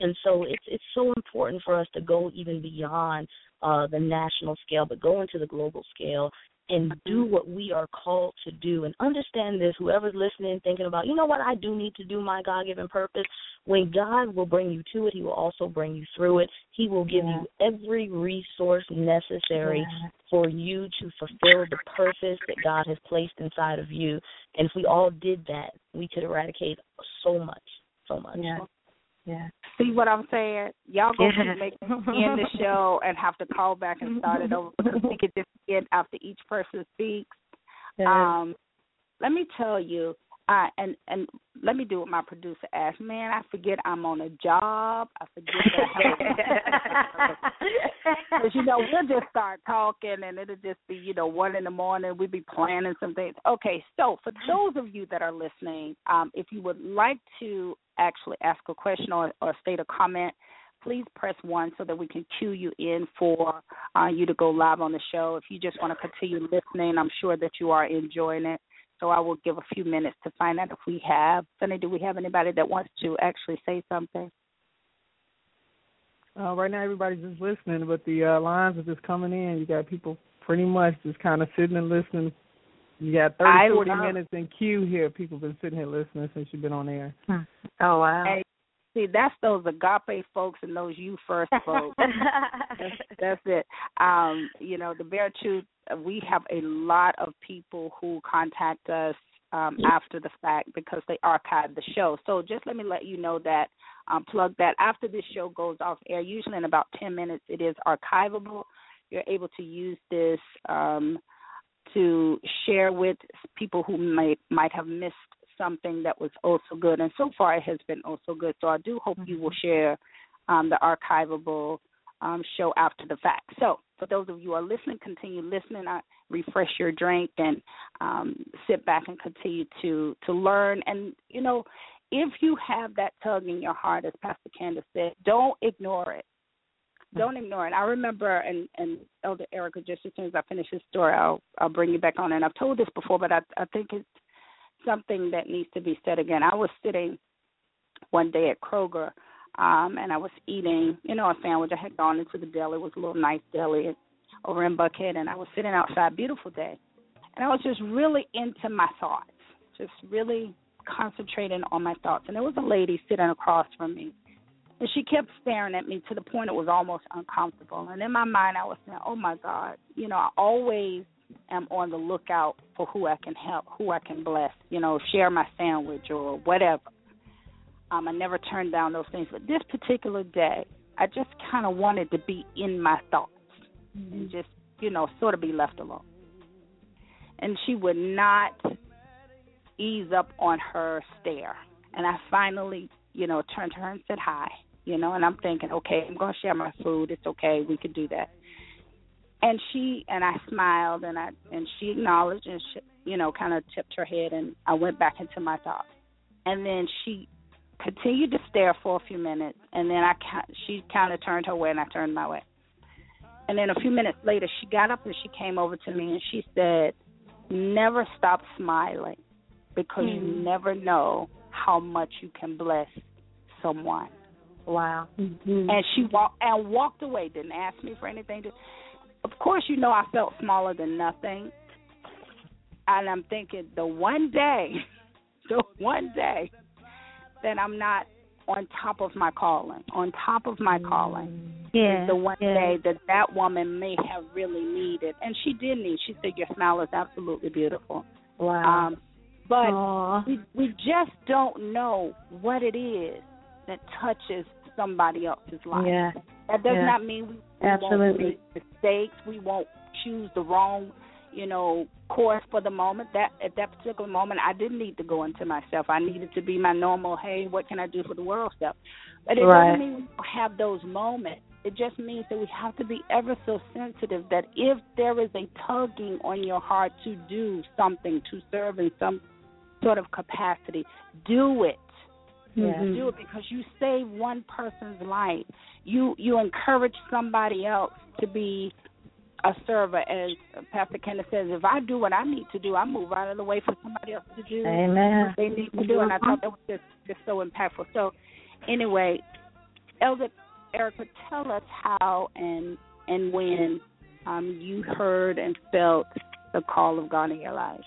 and so it's it's so important for us to go even beyond uh the national scale, but go into the global scale and do what we are called to do. And understand this whoever's listening thinking about you know what i do need to do my god given purpose. When god will bring you to it he will also bring you through it. He will give you every resource necessary for you to fulfill the purpose that god has placed inside of you. And if we all did that we could eradicate so much so much. Yeah. Yeah. See what I'm saying? Y'all gonna Yeah. me end the show and have to call back and start it over because we could just end after each person speaks. Um, let me tell you, uh, and and let me do what my producer asked. Man, I forget I'm on a job. I forget that. Because (laughs) (laughs) you know we'll just start talking and it'll just be you know one in the morning. We'll be planning some things. Okay, so for those of you that are listening, um, if you would like to actually ask a question or, or state a comment, please press one so that we can cue you in for uh, you to go live on the show. If you just want to continue listening, I'm sure that you are enjoying it. So I will give a few minutes to find out if we have. Sunny, do we have anybody that wants to actually say something? Uh, right now, everybody's just listening, but the uh, lines are just coming in. You got people pretty much just kind of sitting and listening. You got I 40 love- minutes in queue here. People been sitting here listening since you've been on air. Oh wow. Hey, see, that's those agape folks and those U First (laughs) folks. that's, that's it. Um, you know, the bare truth. uh, We have a lot of people who contact us um, after the fact because they archive the show. So just let me let you know that um, plug that after this show goes off air. Usually in about ten minutes, it is archivable. You're able to use this um, to share with people who might might have missed something that was also good. And so far, it has been also good. So I do hope you will share um, the archivable um, show after the fact. So for those of you who are listening, continue listening. I refresh your drink and um, sit back and continue to to learn. And you know, if you have that tug in your heart, as Pastor Candace said, don't ignore it. Don't ignore it. I remember, and and Elder Erika, just as soon as I finish this story, I'll I'll bring you back on. And I've told this before, but I I think it's something that needs to be said again. I was sitting one day at Kroger, um, and I was eating, you know, a sandwich. I had gone into the deli. It was a little nice deli over in Buckhead, and I was sitting outside, beautiful day, and I was just really into my thoughts, just really concentrating on my thoughts. And there was a lady sitting across from me, and she kept staring at me to the point it was almost uncomfortable. And in my mind, I was saying, "Oh my God, you know, I always am on the lookout for who I can help, who I can bless, you know, share my sandwich or whatever." Um, I never turn down those things, but this particular day, I just kind of wanted to be in my thoughts and just, you know, sort of be left alone. And she would not ease up on her stare. And I finally, you know, turned to her and said hi, you know, and I'm thinking, okay, I'm going to share my food. It's okay. We can do that. And she and I smiled and I and she acknowledged and she, you know, kind of tipped her head and I went back into my thoughts. And then she continued to stare for a few minutes and then I ki- she kind of turned her way and I turned my way. And then a few minutes later she got up and she came over to me and she said, "Never stop smiling because you hmm. never know how much you can bless someone." Wow. Mm-hmm. And she walked and walked away. Didn't ask me for anything. To, of course, you know I felt smaller than nothing. And I'm thinking the one day, (laughs) the one day that I'm not on top of my calling, on top of my calling, Yeah. is the one yeah. day that that woman may have really needed, and she did need. She said, "Your smile is absolutely beautiful." Wow. Um, but we we just don't know what it is that touches somebody else's life. Yeah. That does Yeah. not mean we Absolutely. won't make mistakes. We won't choose the wrong, you know, course for the moment. That at that particular moment, I didn't need to go into myself. I needed to be my normal. Hey, what can I do for the world stuff? But it Right. doesn't mean we don't have those moments. It just means that we have to be ever so sensitive that if there is a tugging on your heart to do something, to serve in some sort of capacity, do it. Just do it because you save one person's life. You you encourage somebody else to be a server, as Pastor Candace says. If I do what I need to do, I move out of the way for somebody else to do Amen. what they need to do. And I thought that was just just so impactful. So anyway, Elder Erika, tell us how and and when um, you heard and felt the call of God in your life.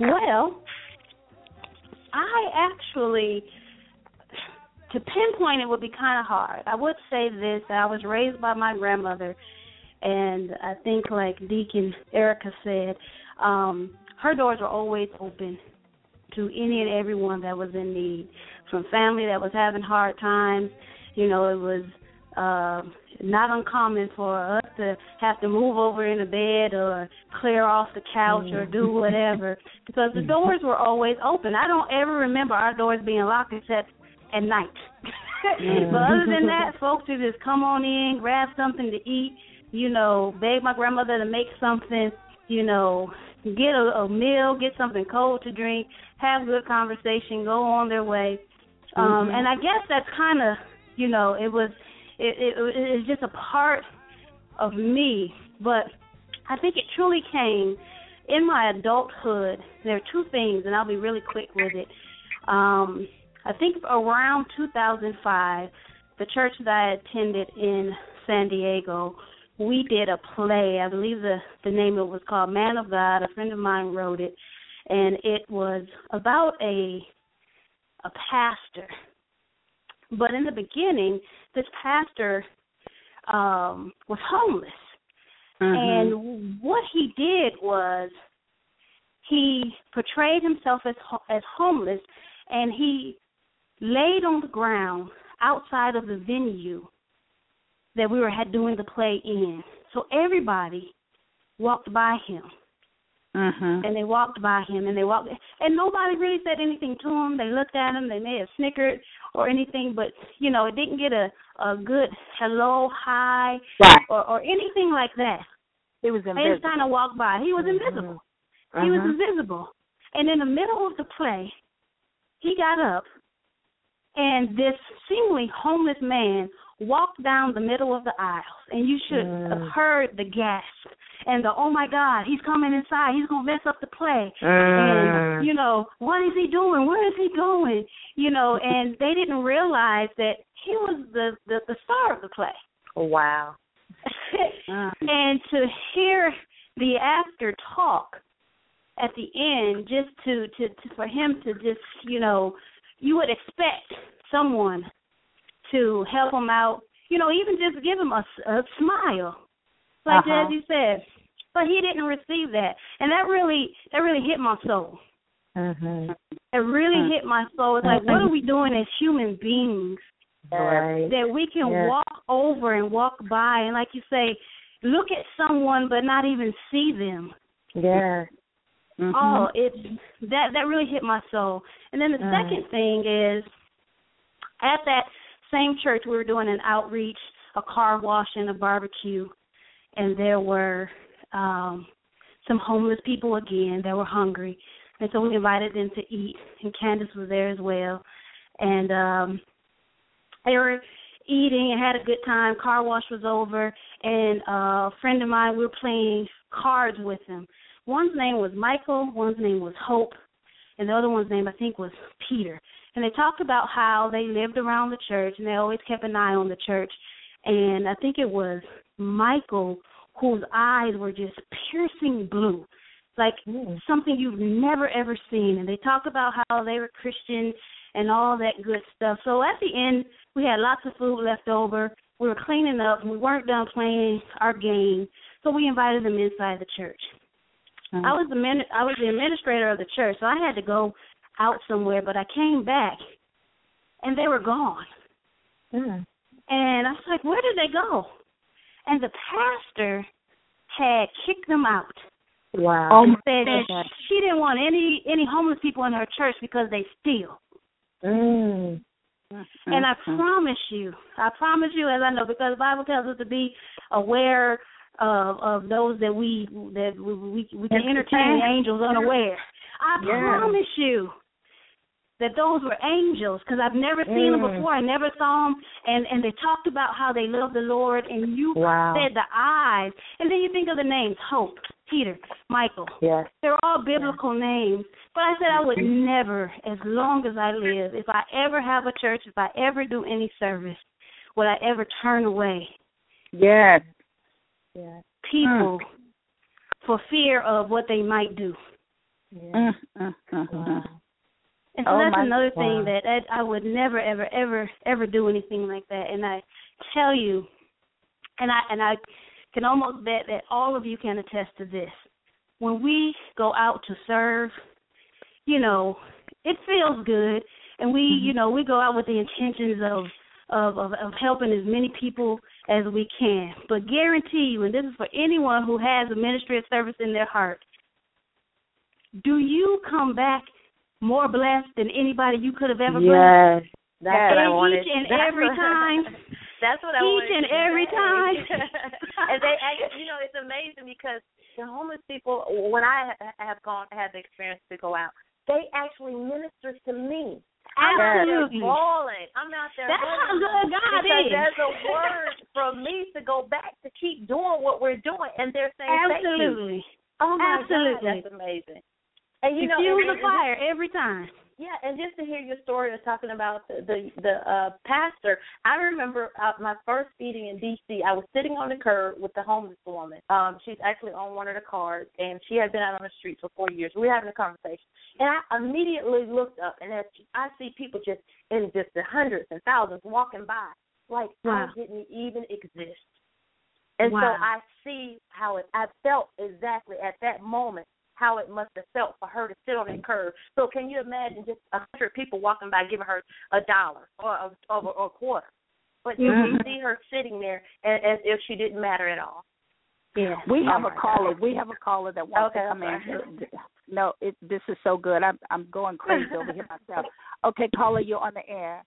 Well, I actually, to pinpoint it would be kind of hard. I would say this: I was raised by my grandmother, and I think, like Deacon Erica said, um, her doors were always open to any and everyone that was in need, from family that was having hard times. You know, it was uh, not uncommon for us to have to move over in a bed or clear off the couch or do whatever because the doors were always open. I don't ever remember our doors being locked except at night. (laughs) but other than that, folks would just come on in, grab something to eat, you know, beg my grandmother to make something, you know, get a, a meal, get something cold to drink, have good conversation, go on their way. Um, Mhm. and I guess that's kind of, you know, it was, it, it, it's just a part of me. But I think it truly came in my adulthood. There are two things, and I'll be really quick with it. Um, I think around 2005, the church that I attended in San Diego, we did a play. I believe the the name of it was called Man of God. A friend of mine wrote it, and it was about a a pastor. But in the beginning, this pastor um was homeless. And what he did was he portrayed himself as ho- as homeless, and he laid on the ground outside of the venue that we were had doing the play in. So everybody walked by him, Mm-hmm. and they walked by him, and they walked, and nobody really said anything to him. They looked at him, they may have snickered or anything, but you know, it didn't get a a good hello, hi, Right. or or anything like that. It was They just invisible. kind of walked by. He was mm-hmm. invisible. He was mm-hmm. invisible. And in the middle of the play, he got up, and this seemingly homeless man walked down the middle of the aisles, and you should mm. have heard the gasp and the oh my God, he's coming inside, he's gonna mess up the play, and mm. you know what is he doing? Where is he going? You know, (laughs) and they didn't realize that he was the the, the star of the play. Oh, wow. (laughs) and to hear the after talk at the end just to, to to for him to just you know you would expect someone to help him out you know even just give him a, a smile. Like Uh-huh. as you said. But he didn't receive that. And that really that really hit my soul. Mhm. it really hit my soul. It's like what are we doing as human beings Right. that we can walk over and walk by? And like you say look at someone but not even see them. Yeah. Oh it's that that really hit my soul and then the Mm. second thing is at that same church we were doing an outreach a car wash and a barbecue and there were um some homeless people again that were hungry and so we invited them to eat and Candace was there as well and um they were eating and had a good time. Car wash was over, and uh, a friend of mine, we were playing cards with them. One's name was Michael, one's name was Hope, and the other one's name, I think, was Peter. And they talked about how they lived around the church and they always kept an eye on the church. And I think it was Michael whose eyes were just piercing blue, like mm. something you've never ever seen. And they talked about how they were Christian and all that good stuff. So at the end, we had lots of food left over. We were cleaning up. and We weren't done playing our game, so we invited them inside the church. I was the min- I was the administrator of the church, so I had to go out somewhere. But I came back, and they were gone. Mm. And I was like, "Where did they go?" And the pastor had kicked them out. Wow. Oh, and said that she didn't want any any homeless people in her church because they steal. Mm. And I promise you, I promise you, as I know, because the Bible tells us to be aware of of those that we that we we, we can entertain angels unaware. I Yeah. promise you, that those were angels because I've never seen them Mm. before. I never saw them, and and they talked about how they love the Lord, and you Wow. said the eyes, and then you think of the names Hope, Peter, Michael. Yes. They're all biblical names. But I said I would never, as long as I live, if I ever have a church, if I ever do any service, would I ever turn away Yes. Yes. people for fear of what they might do. Mm, mm, mm, mm. And so Oh, that's another wow. thing that I, I would never, ever, ever, ever do anything like that. And I tell you, and I and I can almost bet that all of you can attest to this. When we go out to serve, you know, it feels good, and we, you know, we go out with the intentions of of, of of helping as many people as we can. But guarantee you, and this is for anyone who has a ministry of service in their heart, do you come back more blessed than anybody you could have ever blessed? Yes. That's what I And wanted. each and that's every what- time. (laughs) That's what I Each wanted. and every say. time. (laughs) and they, act- you know, it's amazing because the homeless people, when I have gone, had the experience to go out, they actually minister to me. I'm out there Absolutely. I'm out there. That's how good God because is. there's a word from me to go back to keep doing what we're doing, and they're saying thank you. Absolutely. Oh my Absolutely. God, that's amazing. And you You know, fuel the fire every time. Yeah, and just to hear your story of talking about the the, the uh pastor, I remember uh, my first meeting in D.C. I was sitting on the curb with the homeless woman. Um, she's actually on one of the cars, and she had been out on the street for four years. We were having a conversation, and I immediately looked up, and as I see people just in just the hundreds and thousands walking by, like Wow. I didn't even exist. And so I see how it. I felt exactly at that moment how it must have felt for her to sit on that curb. So can you imagine just a hundred people walking by giving her a dollar or a, or, or a quarter, but you Mhm. see her sitting there as, as if she didn't matter at all. Yeah. We have Oh, a caller. God. We have a caller that wants Okay, to come in. No, it, this is so good. I'm I'm going crazy over here myself. Okay, caller, you're on the air.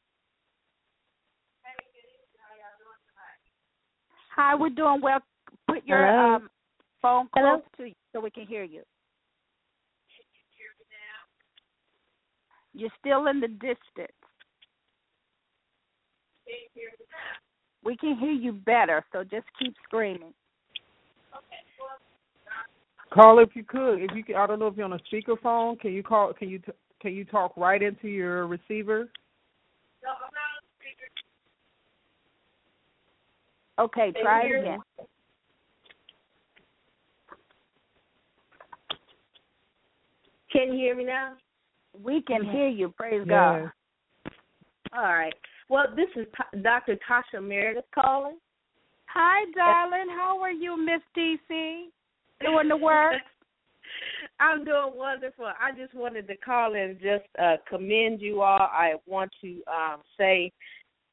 Hi, we're doing well. Put your Hello? um, phone close Hello? to you so we can hear you. You're still in the distance. We can hear you better, so just keep screaming. Okay. Call if you could. If you, could, I don't know if you're on a speakerphone. Can you call? Can you t- can you talk right into your receiver? Okay, try it again. Can you hear me now? We can hear you. Praise Yeah. God. All right. Well, this is Ta- Dr. Tasha Meredith calling. Hi, darling. How are you, Miss DC? Doing the work? (laughs) I'm doing wonderful. I just wanted to call and just uh, commend you all. I want to um, say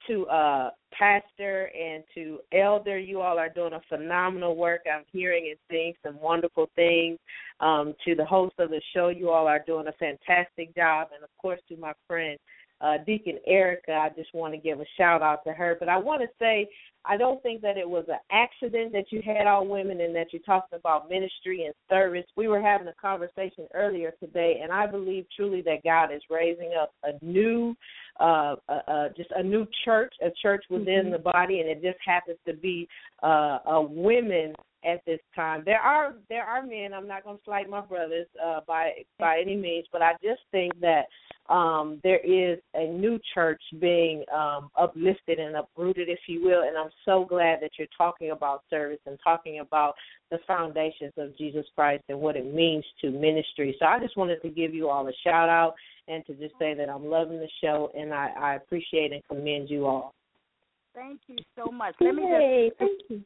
to uh, Pastor and to Elder, you all are doing a phenomenal work. I'm hearing and seeing some wonderful things. Um, to the host of the show, you all are doing a fantastic job. And of course, to my friend uh, Deacon Erica, I just want to give a shout out to her. But I want to say, I don't think that it was an accident that you had all women and that you're talking about ministry and service. We were having a conversation earlier today, and I believe truly that God is raising up a new, uh, uh, uh just a new church, a church within the body, and it just happens to be uh, a women at this time. There are there are men. I'm not going to slight my brothers uh, by by any means, but I just think that um, there is a new church being um, uplifted and uprooted, if you will. And I'm so glad that you're talking about service and talking about the foundations of Jesus Christ and what it means to ministry. So I just wanted to give you all a shout out and to just say that I'm loving the show and I, I appreciate and commend you all. Thank you so much. Let me Yay, just thank you.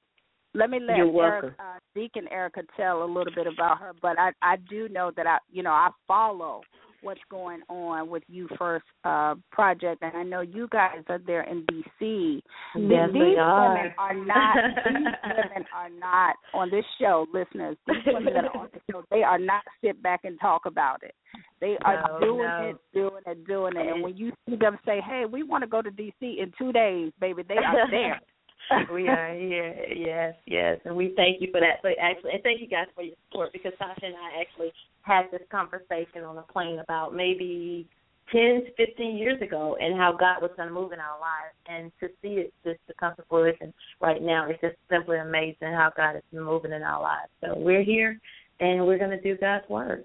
let me let You're Eric, uh, Deacon Erica tell a little bit about her, but I I do know that I you know I follow what's going on with U First uh project and I know you guys are there in DC. Yes, these we are. women are not these women (laughs) are not on this show, listeners. These women that are on the show, they are not sit back and talk about it. They are No, doing no. it, doing it, doing it. And when you see them say, Hey, we want to go to DC in two days, baby, they are there. (laughs) we are here. Yes, yes, and we thank you for that. But actually, and thank you guys for your support because Sasha and I actually had this conversation on a plane about maybe 10, 15 years ago and how God was going to move in our lives. And to see it just to come to fruition right now is just simply amazing how God is moving in our lives. So we're here and we're going to do God's word.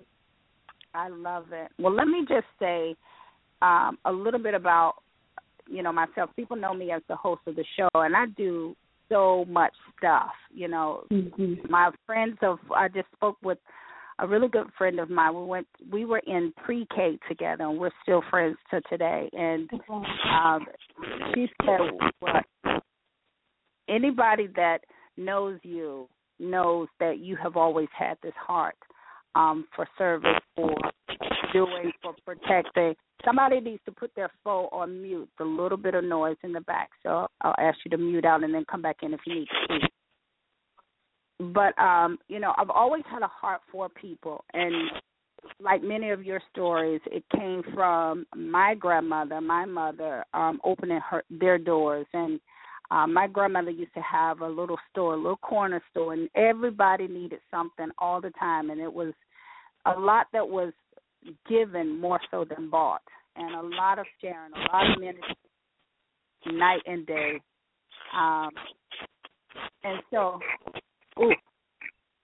I love it. Well, let me just say um, a little bit about you know myself. People know me as the host of the show, and I do so much stuff. You know, Mm-hmm. my friends of I just spoke with a really good friend of mine. We went we were in pre-K together, and we're still friends to today. And um, she said, well, anybody that knows you knows that you have always had this heart um, for service, for doing, for protecting. Somebody needs to put their phone on mute. The little bit of noise in the back. So I'll ask you to mute out and then come back in if you need to speak. But um, you know, I've always had a heart for people, and like many of your stories, it came from my grandmother, my mother, um, opening her their doors. And um, my grandmother used to have a little store, a little corner store, and everybody needed something all the time, and it was a lot that was given more so than bought, and a lot of sharing, a lot of ministry, night and day. Um, and so, ooh,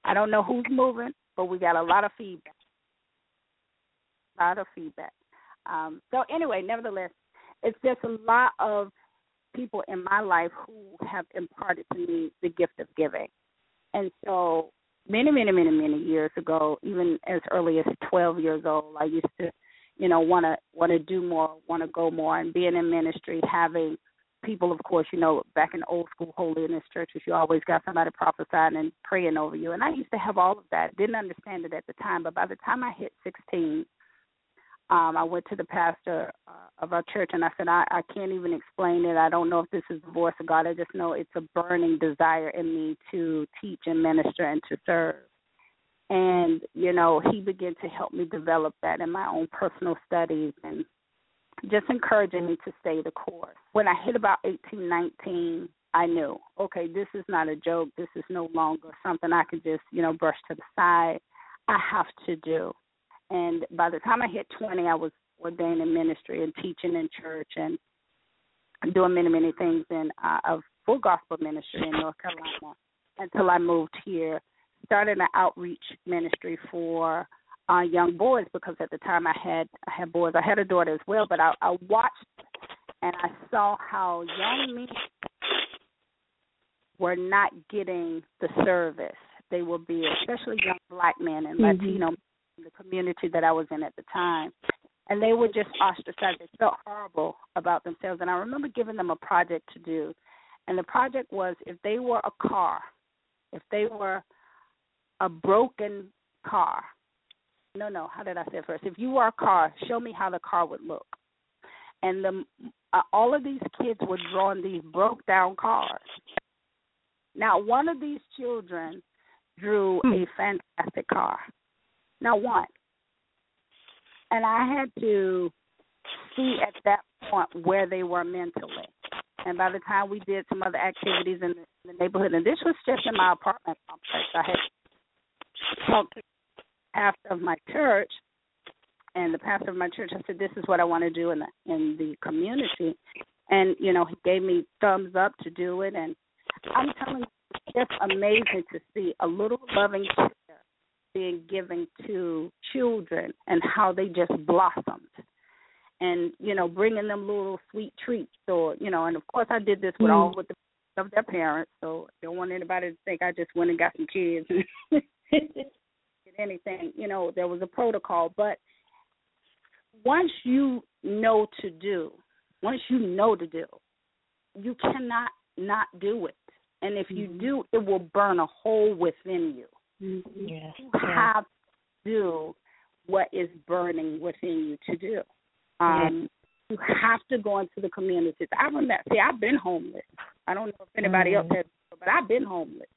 I don't know who's moving, but we got a lot of feedback. A lot of feedback. Um, so anyway, nevertheless, it's just a lot of people in my life who have imparted to me the gift of giving. And so many, many, many, many years ago, even as early as twelve years old, I used to, you know, wanna wanna do more, wanna go more and being in ministry, having people of course, you know, back in old school holiness churches you always got somebody prophesying and praying over you. And I used to have all of that. Didn't understand it at the time, but by the time I hit sixteen um, I went to the pastor uh, of our church and I said, I, I can't even explain it. I don't know if this is the voice of God. I just know it's a burning desire in me to teach and minister and to serve. And, you know, he began to help me develop that in my own personal studies and just encouraging me to stay the course. When I hit about eighteen, nineteen, I knew, okay, this is not a joke. This is no longer something I can just, you know, brush to the side. I have to do and by the time I hit 20, I was ordained in ministry and teaching in church and doing many, many things in uh, a full gospel ministry in North Carolina until I moved here. Started an outreach ministry for uh, young boys because at the time I had I had boys. I had a daughter as well, but I, I watched and I saw how young men were not getting the service they will be, especially young black men and Mhm. Latino in the community that I was in at the time. And they were just ostracized. They felt horrible about themselves. And I remember giving them a project to do. And the project was if they were a car, if they were a broken car. No, no, how did I say it first? If you were a car, show me how the car would look. And the uh, all of these kids were drawing these broke down cars. Now, one of these children drew a fantastic car. Now, one. And I had to see at that point where they were mentally. And by the time we did some other activities in the, in the neighborhood, and this was just in my apartment complex, I had talked to pastor of my church, and the pastor of my church. I said, "This is what I want to do in the in the community," and you know, he gave me thumbs up to do it. And I'm telling you, it's just amazing to see a little loving care being given to children and how they just blossomed and you know bringing them little sweet treats or you know and of course i did this with all mm. with the of their parents so I don't want anybody to think i just went and got some kids (laughs) anything you know there was a protocol but once you know to do once you know to do you cannot not do it and if you mm-hmm. do it will burn a hole within you mm-hmm. Yes. you have to do what is burning within you to do. Um, You have to go into the communities. I remember, see, I've been homeless. I don't know if anybody else mm-hmm. has, but I've been homeless.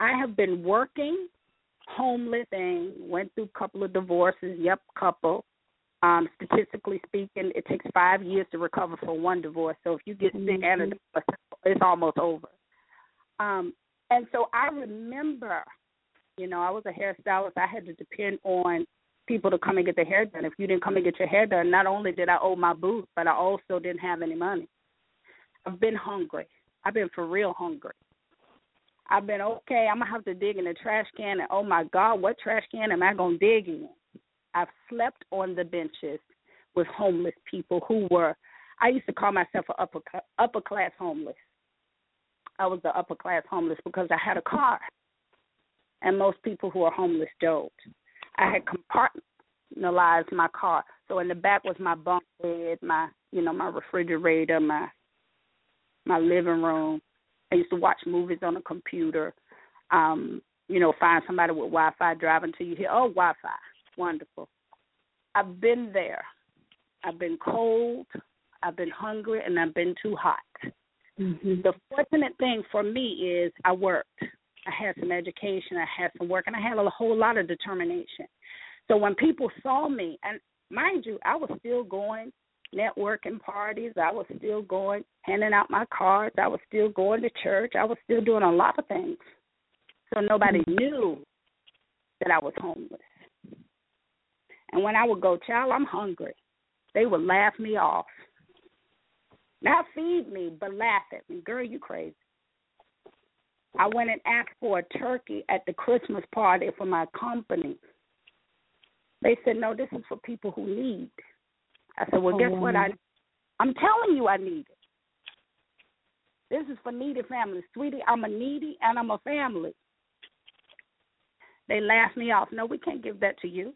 I have been working, homeless, and went through a couple of divorces. Yep, couple. Um, statistically speaking, it takes five years to recover from one divorce. So if you get sick and a divorce, it's almost over. Um, and so I remember, you know, I was a hairstylist. I had to depend on people to come and get their hair done. If you didn't come and get your hair done, not only did I owe my booth, but I also didn't have any money. I've been hungry. I've been for real hungry. I've been okay. I'm gonna have to dig in the trash can, and oh my God, what trash can am I gonna dig in? I've slept on the benches with homeless people who were. I used to call myself an upper upper class homeless. I was the upper class homeless because I had a car, and most people who are homeless don't. I had compartmentalized my car, so in the back was my bunk bed, my you know my refrigerator, my my living room. I used to watch movies on the computer. Um, you know, find somebody with Wi-Fi driving till you hear, oh, Wi-Fi, wonderful. I've been there. I've been cold. I've been hungry, and I've been too hot. Mm-hmm. The fortunate thing for me is I worked. I had some education, I had some work, and I had a whole lot of determination. So when people saw me, and mind you, I was still going networking parties, I was still going handing out my cards, I was still going to church, I was still doing a lot of things. So nobody mm-hmm. knew that I was homeless. And when I would go, child, I'm hungry, they would laugh me off. Not feed me, but laugh at me. Girl, you crazy. I went and asked for a turkey at the Christmas party for my company. They said, no, this is for people who need. I said, well, Oh, guess what? I, I'm telling you I need it. This is for needy families. Sweetie, I'm a needy and I'm a family. They laughed me off. No, we can't give that to you.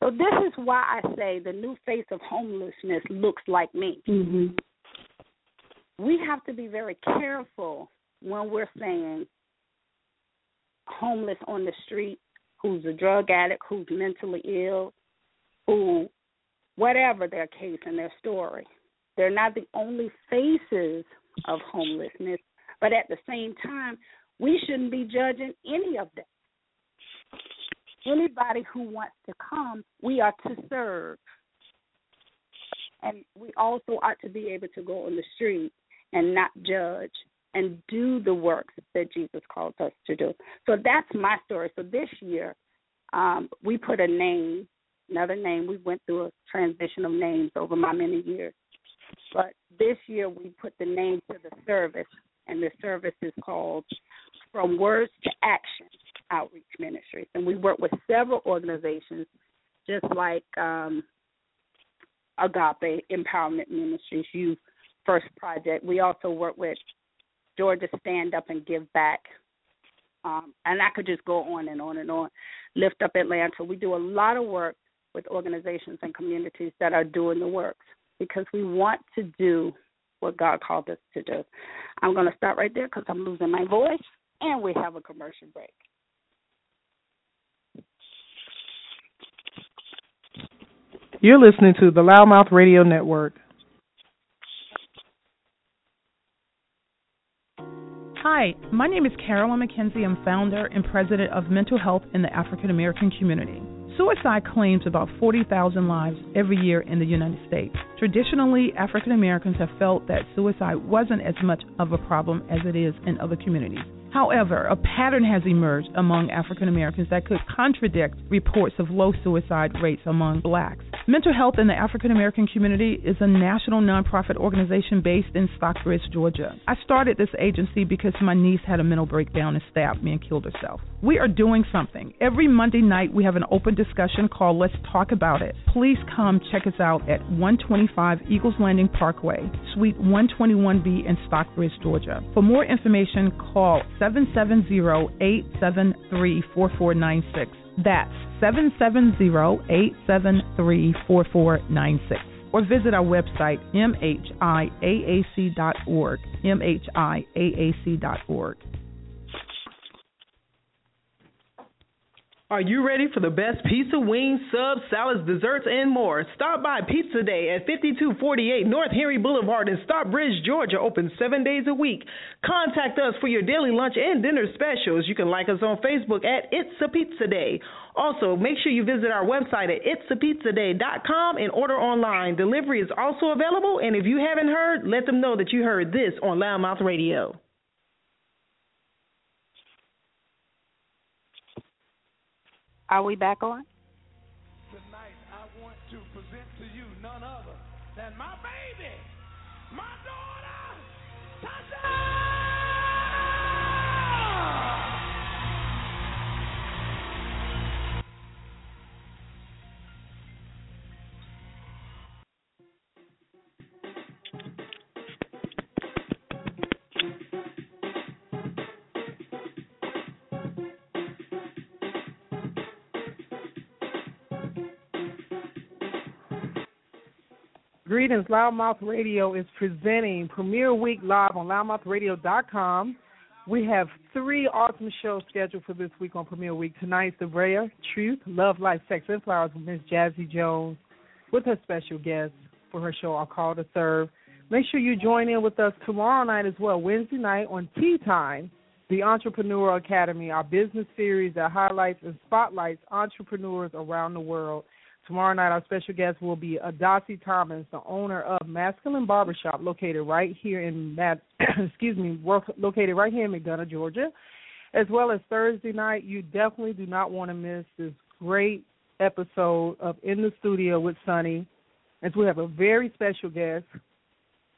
So this is why I say the new face of homelessness looks like me. Mm-hmm. We have to be very careful when we're saying homeless on the street, who's a drug addict, who's mentally ill, who whatever their case and their story. They're not the only faces of homelessness, but at the same time, we shouldn't be judging any of them. Anybody who wants to come, we are to serve. And we also ought to be able to go on the street and not judge and do the work that Jesus calls us to do. So that's my story. So this year, um, we put a name, another name. We went through a transition of names over my many years. But this year, we put the name to the service, and the service is called From Words to Action Outreach Ministries. And we work with several organizations, just like um, Agape Empowerment Ministries, U First Project. We also work with Georgia Stand Up and Give Back. Um, and I could just go on and on and on. Lift Up Atlanta. We do a lot of work with organizations and communities that are doing the work because we want to do what God called us to do. I'm going to stop right there because I'm losing my voice, and we have a commercial break. You're listening to the LouddMouth Radio Network. Hi, my name is Carolyn McKenzie. I'm founder and president of Mental Health in the African American Community. Suicide claims about 40,000 lives every year in the United States. Traditionally, African Americans have felt that suicide wasn't as much of a problem as it is in other communities. However, a pattern has emerged among African Americans that could contradict reports of low suicide rates among blacks. Mental Health in the African American Community is a national nonprofit organization based in Stockbridge, Georgia. I started this agency because my niece had a mental breakdown and stabbed me and killed herself. We are doing something. Every Monday night, we have an open discussion called Let's Talk About It. Please come check us out at 125 Eagles Landing Parkway, Suite 121B in Stockbridge, Georgia. For more information, call 770-873-4496. That's 770-873-4496. Or visit our website, mhiaac.org, mhiaac.org. Are you ready for the best pizza, wings, subs, salads, desserts, and more? Stop by Pizza Day at 5248 North Henry Boulevard in Stockbridge, Georgia, open seven days a week. Contact us for your daily lunch and dinner specials. You can like us on Facebook at It's a Pizza Day. Also, make sure you visit our website at itsapizzaday.com and order online. Delivery is also available, and if you haven't heard, let them know that you heard this on LouddMouth Radio. Are we back on? Greetings, LouddMouth Radio is presenting Premiere Week live on loudmouthradio.com. We have three awesome shows scheduled for this week on Premiere Week. Tonight's The Bare Truth, Love, Life, Sex, and Flowers with Miss Jazzie Jones with her special guest for her show, I'll Call to Serve. Make sure you join in with us tomorrow night as well, Wednesday night on Tea Time, the Entrepreneur Academy, our business series that highlights and spotlights entrepreneurs around the world. Tomorrow night, our special guest will be uh, Adasi Thomas, the owner of Masculine Barbershop, located right here in Matt, (clears throat) excuse me, located right here in McDonough, Georgia. As well as Thursday night, you definitely do not want to miss this great episode of In the Studio with Sunny, as we have a very special guest,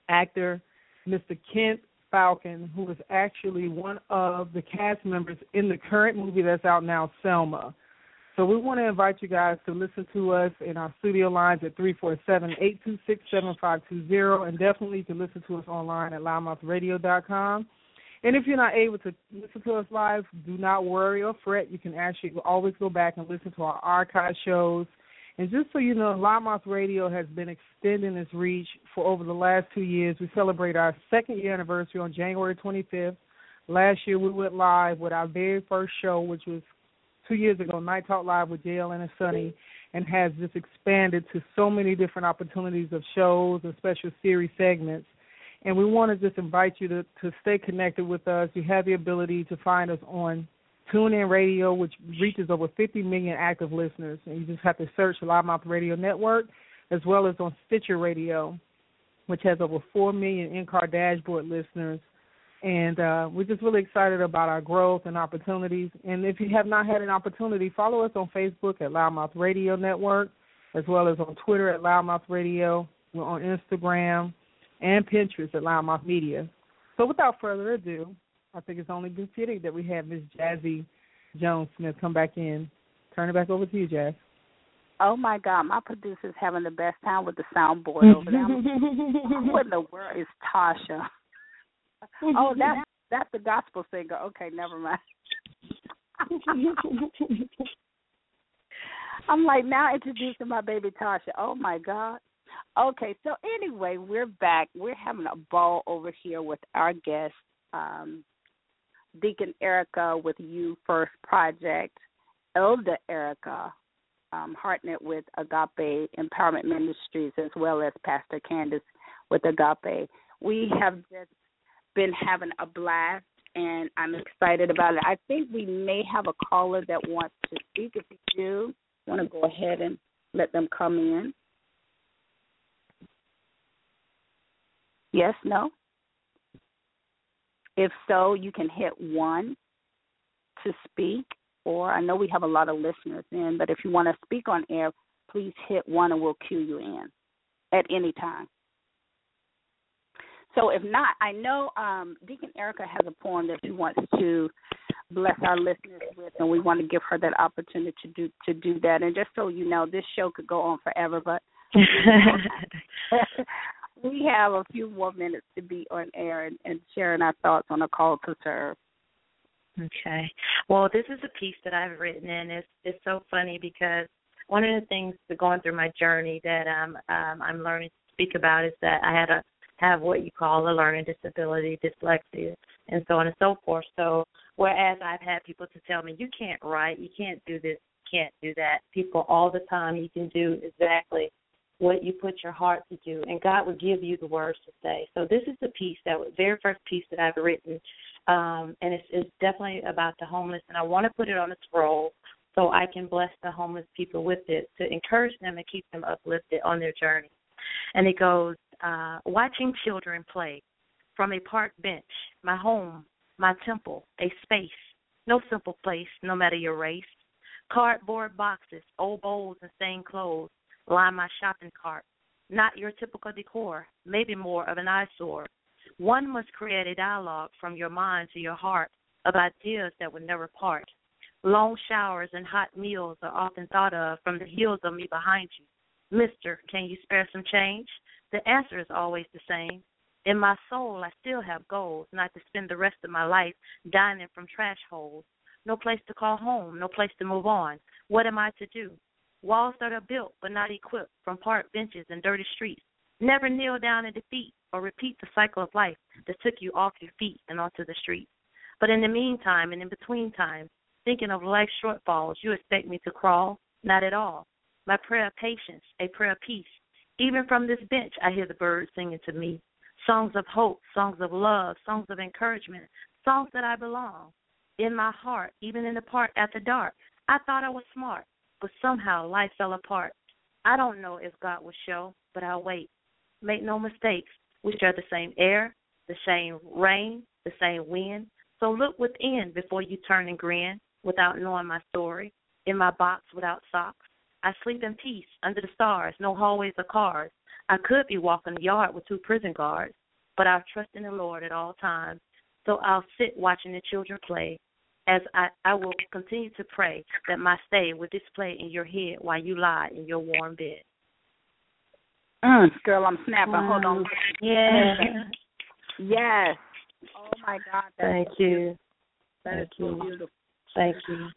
actor Mr. Kent Faulcon, who is actually one of the cast members in the current movie that's out now, Selma. So we want to invite you guys to listen to us in our studio lines at 347-826-7520 and definitely to listen to us online at loudmouthradio.com. And if you're not able to listen to us live, do not worry or fret. You can actually always go back and listen to our archive shows. And just so you know, LouddMouth Radio has been extending its reach for over the last two years. We celebrate our second year anniversary on January 25th. Last year we went live with our very first show, which was two years ago, Night Talk Live with JL and Sunny, and has just expanded to so many different opportunities of shows and special series segments. And we want to just invite you to, to stay connected with us. You have the ability to find us on TuneIn Radio, which reaches over 50 million active listeners. And you just have to search LouddMouth Radio Network, as well as on Stitcher Radio, which has over 4 million in-car dashboard listeners and uh, we're just really excited about our growth and opportunities. And if you have not had an opportunity, follow us on Facebook at LouddMouth Radio Network, as well as on Twitter at LouddMouth Radio. We're on Instagram and Pinterest at LouddMouth Media. So without further ado, I think it's only befitting that we have Miss Jazzie Jones Smith come back in. Turn it back over to you, Jazz. Oh my God, my producer's having the best time with the soundboard over there. Who in the world is Tasha? Oh, that that's the gospel singer. Okay, never mind. (laughs) I'm like now introducing my baby Tasha. Oh my God. Okay, so anyway, we're back. We're having a ball over here with our guest, um, Deacon Erica with U First Project, Elder Erika um, Hardnett with Agape Empowerment Ministries, as well as Pastor Candace with Agape. We have just been having a blast and I'm excited about it. I think we may have a caller that wants to speak. If you do, want to go ahead and let them come in. Yes, no? If so, you can hit one to speak, or I know we have a lot of listeners in, but if you want to speak on air, please hit one and we'll cue you in at any time. So if not, I know um, Deacon Erica has a poem that she wants to bless our listeners with, and we want to give her that opportunity to do to do that. And just so you know, this show could go on forever, but (laughs) we have a few more minutes to be on air and, and sharing our thoughts on a call to serve. Okay. Well, this is a piece that I've written, and it's it's so funny because one of the things that going through my journey that um, um I'm learning to speak about is that I had a have what you call a learning disability, dyslexia, and so on and so forth. So, whereas I've had people to tell me, you can't write, you can't do this, you can't do that, people all the time, you can do exactly what you put your heart to do, and God will give you the words to say. So, this is the piece that was very first piece that I've written, um, and it's, it's definitely about the homeless, and I want to put it on a scroll so I can bless the homeless people with it to encourage them and keep them uplifted on their journey. And it goes, uh, watching children play from a park bench, my home, my temple, a space, no simple place, no matter your race. Cardboard boxes, old bowls, and stained clothes line my shopping cart. not your typical decor, maybe more of an eyesore. One must create a dialogue from your mind to your heart of ideas that would never part. Long showers and hot meals are often thought of from the heels of me behind you. Mister, can you spare some change? The answer is always the same. In my soul, I still have goals, not to spend the rest of my life dining from trash holes. No place to call home, no place to move on. What am I to do? Walls that are built but not equipped from park benches and dirty streets. Never kneel down in defeat or repeat the cycle of life that took you off your feet and onto the street. But in the meantime and in between times, thinking of life's shortfalls, you expect me to crawl? Not at all. My prayer of patience, a prayer of peace. Even from this bench, I hear the birds singing to me. Songs of hope, songs of love, songs of encouragement, songs that I belong. In my heart, even in the park after dark, I thought I was smart, but somehow life fell apart. I don't know if God will show, but I'll wait. Make no mistakes, we share the same air, the same rain, the same wind. So look within before you turn and grin without knowing my story. In my box without socks. I sleep in peace under the stars, no hallways or cars. I could be walking the yard with two prison guards, but I trust in the Lord at all times. So I'll sit watching the children play as I, I will continue to pray that my stay will display in your head while you lie in your warm bed. Mm, girl, I'm snapping. Hold on. Yeah. (laughs) Yes. Oh my God. Thank so you. beautiful. That is Thank so you. beautiful. Thank you.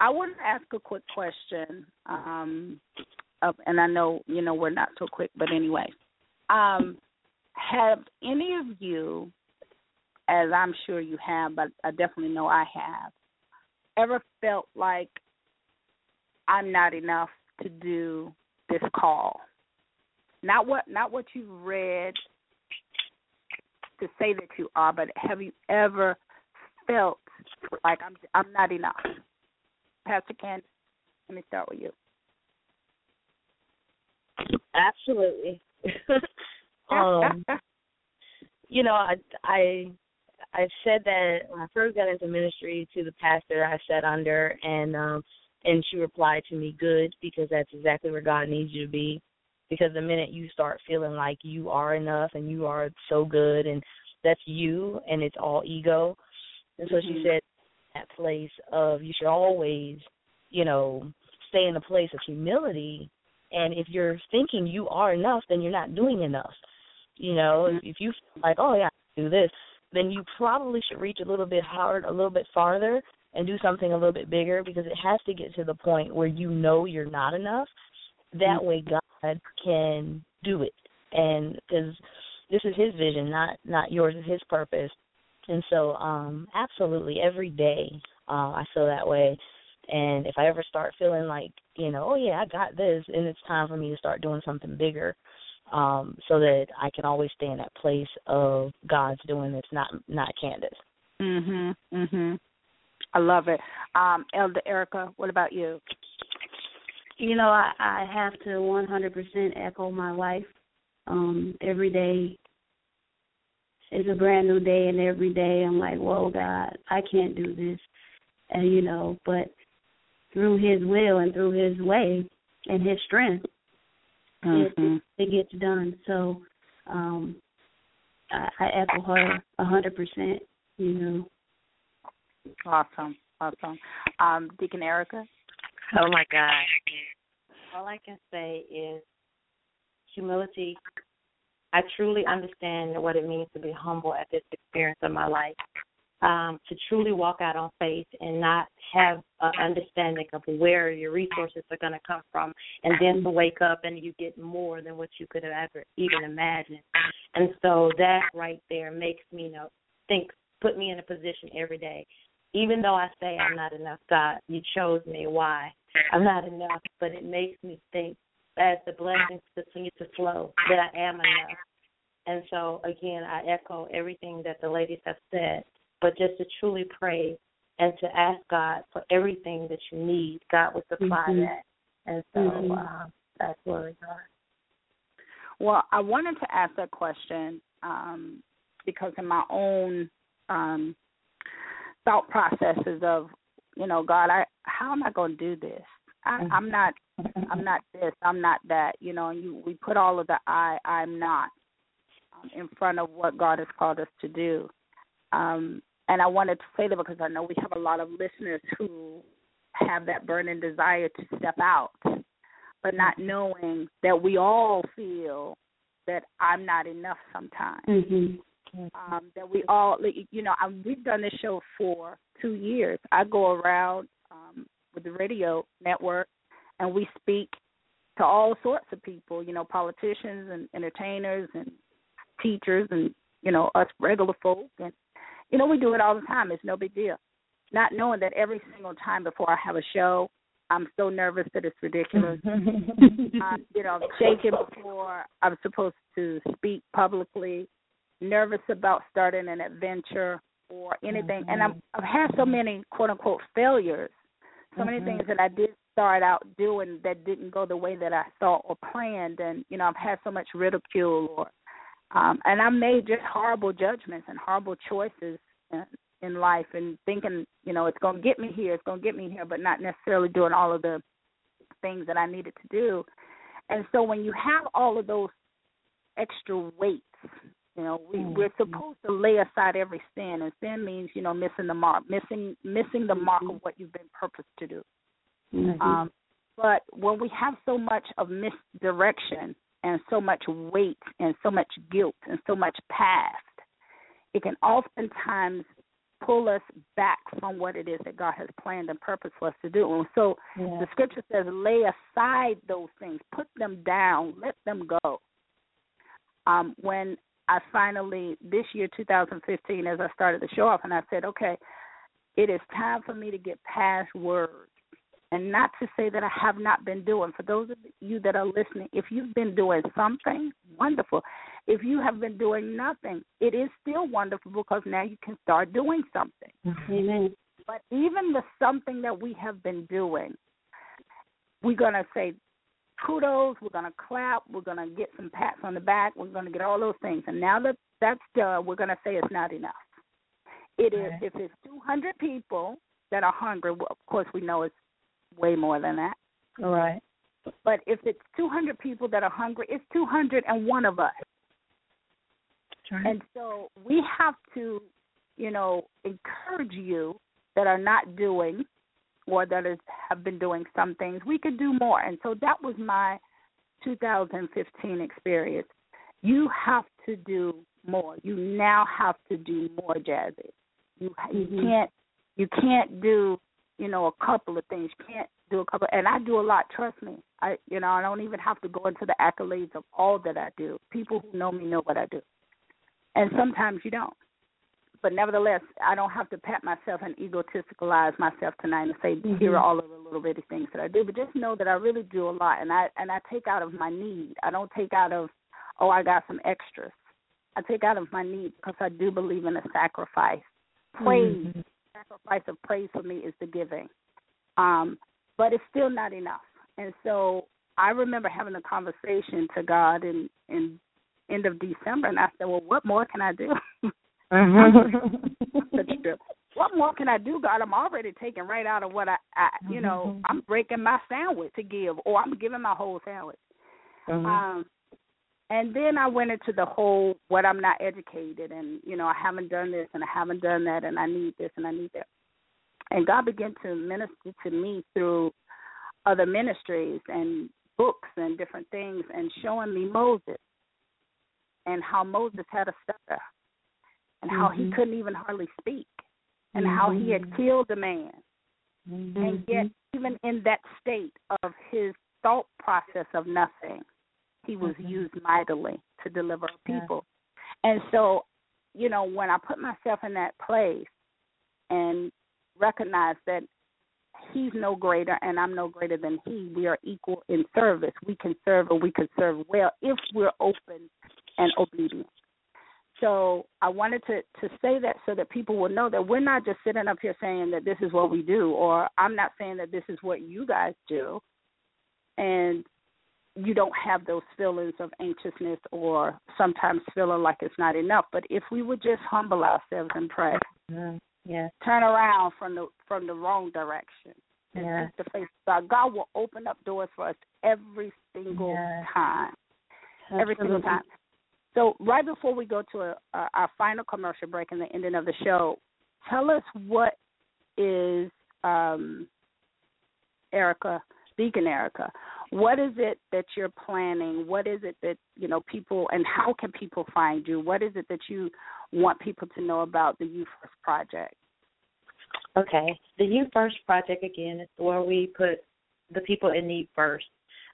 I want to ask a quick question, um, and I know you know we're not so quick, but anyway, um, have any of you, as I'm sure you have, but I definitely know I have, ever felt like I'm not enough to do this call? Not what not what you've read to say that you are, but have you ever felt like I'm I'm not enough? Pastor Ken, let me start with you. Absolutely. (laughs) um, you know, I I I said that when I first got into ministry to the pastor I sat under, and um, and she replied to me, "Good," because that's exactly where God needs you to be. Because the minute you start feeling like you are enough and you are so good, and that's you, and it's all ego, and so she Mhm. said that place of you should always, you know, stay in a place of humility. And if you're thinking you are enough, then you're not doing enough. You know, if, if you feel like, oh yeah, I do this, then you probably should reach a little bit hard, a little bit farther, and do something a little bit bigger because it has to get to the point where you know you're not enough. That mm-hmm. way, God can do it, and because this is His vision, not not yours. It's His purpose. And so, um, absolutely, every day uh, I feel that way. And if I ever start feeling like, you know, oh yeah, I got this, and it's time for me to start doing something bigger, um, so that I can always stay in that place of God's doing this, not not Candace. Mhm. Mhm. I love it. Um, Elder Erika, what about you? You know, I, I have to 100% echo my wife. Um, every day is a brand new day, and every day I'm like, whoa, God, I can't do this. And, you know, but through His will and through His way and His strength, it, Mhm. it gets done. So um, I, I echo her a 100%, you know. Awesome. Awesome. Um, Deacon Erica. Oh my God. All I can say is humility. I truly understand what it means to be humble at this experience of my life. Um, to truly walk out on faith and not have an understanding of where your resources are going to come from, and then to wake up and you get more than what you could have ever even imagined. And so that right there makes me you know think, put me in a position every day. Even though I say I'm not enough, God, you chose me. Why? I'm not enough, but it makes me think as the blessings continue to flow that I am enough. And so again, I echo everything that the ladies have said, but just to truly pray and to ask God for everything that you need, God will supply Mhm. that. And so Mhm. um, that's where we are. Well, I wanted to ask that question um, because in my own um, thought processes of, you know, God, I how am I going to do this? I, I'm not. I'm not this. I'm not that. You know, and you we put all of the I. I'm not um, in front of what God has called us to do. Um, and I wanted to say that because I know we have a lot of listeners who have that burning desire to step out, but not knowing that we all feel that I'm not enough sometimes. Mm-hmm. Um, that we all, you know, I, we've done this show for two years. I go around with the radio network, and we speak to all sorts of people. You know, politicians and entertainers and teachers, and you know, us regular folk, and you know, we do it all the time. It's no big deal. Not knowing that every single time before I have a show, I'm so nervous that it's ridiculous. (laughs) I'm, you know, I'm shaking before I'm supposed to speak publicly, nervous about starting an adventure or anything. And I'm, mm-hmm. I've had so many quote unquote failures, so many things that I did start out doing that didn't go the way that I thought or planned. And, you know, I've had so much ridicule or, um, and I made just horrible judgments and horrible choices in, in life and thinking, you know, it's going to get me here, it's going to get me here, but not necessarily doing all of the things that I needed to do. And so when you have all of those extra weights, you know, we, we're supposed to lay aside every sin, and sin means, you know, missing the mark, missing missing the mark of what you've been purposed to do. Mm-hmm. Um, but when we have so much of misdirection and so much weight and so much guilt and so much past, it can oftentimes pull us back from what it is that God has planned and purposed for us to do. And so Yeah. the scripture says, lay aside those things, put them down, let them go. Um, when I finally, this year, 2015, as I started the show off, and I said, okay, it is time for me to get past words. And not to say that I have not been doing. For those of you that are listening, if you've been doing something, wonderful. If you have been doing nothing, it is still wonderful because now you can start doing something. Amen. But even the something that we have been doing, we're going to say kudos, we're going to clap, we're going to get some pats on the back, we're going to get all those things. And now that that's done, we're going to say it's not enough. It is if it's 200 people that are hungry, well, of course we know it's way more than that. All right. But if it's 200 people that are hungry, it's 201 of us. And so we have to, you know, encourage you that are not doing or that is, have been doing some things. We could do more. And so that was my 2015 experience. You have to do more. You now have to do more, Jazzie. You you Mhm. can't you can't do you know a couple of things. You can't do a couple. And I do a lot. Trust me. I you know I don't even have to go into the accolades of all that I do. People who know me know what I do, and sometimes you don't. But nevertheless, I don't have to pat myself and egotisticalize myself tonight and say here are all of the little bitty things that I do. But just know that I really do a lot, and I and I take out of my need. I don't take out of oh I got some extras. I take out of my need because I do believe in a sacrifice. Praise, Mhm. sacrifice of praise for me is the giving. Um, but it's still not enough. And so I remember having a conversation to God in in end of December, and I said, "Well, what more can I do?" (laughs) Trip. Mm-hmm. (laughs) What more can I do, God? I'm already taking right out of what I, I you know, mm-hmm. I'm breaking my sandwich to give, or I'm giving my whole sandwich. Mm-hmm. Um, and then I went into the whole what I'm not educated, and you know, I haven't done this, and I haven't done that, and I need this, and I need that. And God began to minister to me through other ministries and books and different things, and showing me Moses and how Moses had a stutter, and how he Mhm. couldn't even hardly speak, and how he had mm-hmm. killed a man, and mm-hmm. yet even in that state of his thought process of nothing, he was mm-hmm. used mightily to deliver people. And so, you know, when I put myself in that place and recognize that he's no greater and I'm no greater than he, we are equal in service. We can serve and we can serve well if we're open and obedient. So I wanted to to say that so that people will know that we're not just sitting up here saying that this is what we do, or I'm not saying that this is what you guys do, and you don't have those feelings of anxiousness or sometimes feeling like it's not enough. But if we would just humble ourselves and pray, mm-hmm. Yeah. turn around from the from the wrong direction, and Yeah. the face God, God will open up doors for us every single Yes. time. Every single time. So, right before we go to a, uh, our final commercial break and the ending of the show, tell us what is um, Erica, Deacon Erica. What is it that you're planning? What is it that you know people, and how can people find you? What is it that you want people to know about the U First Project? Okay. The U First Project again is where we put the people in need first.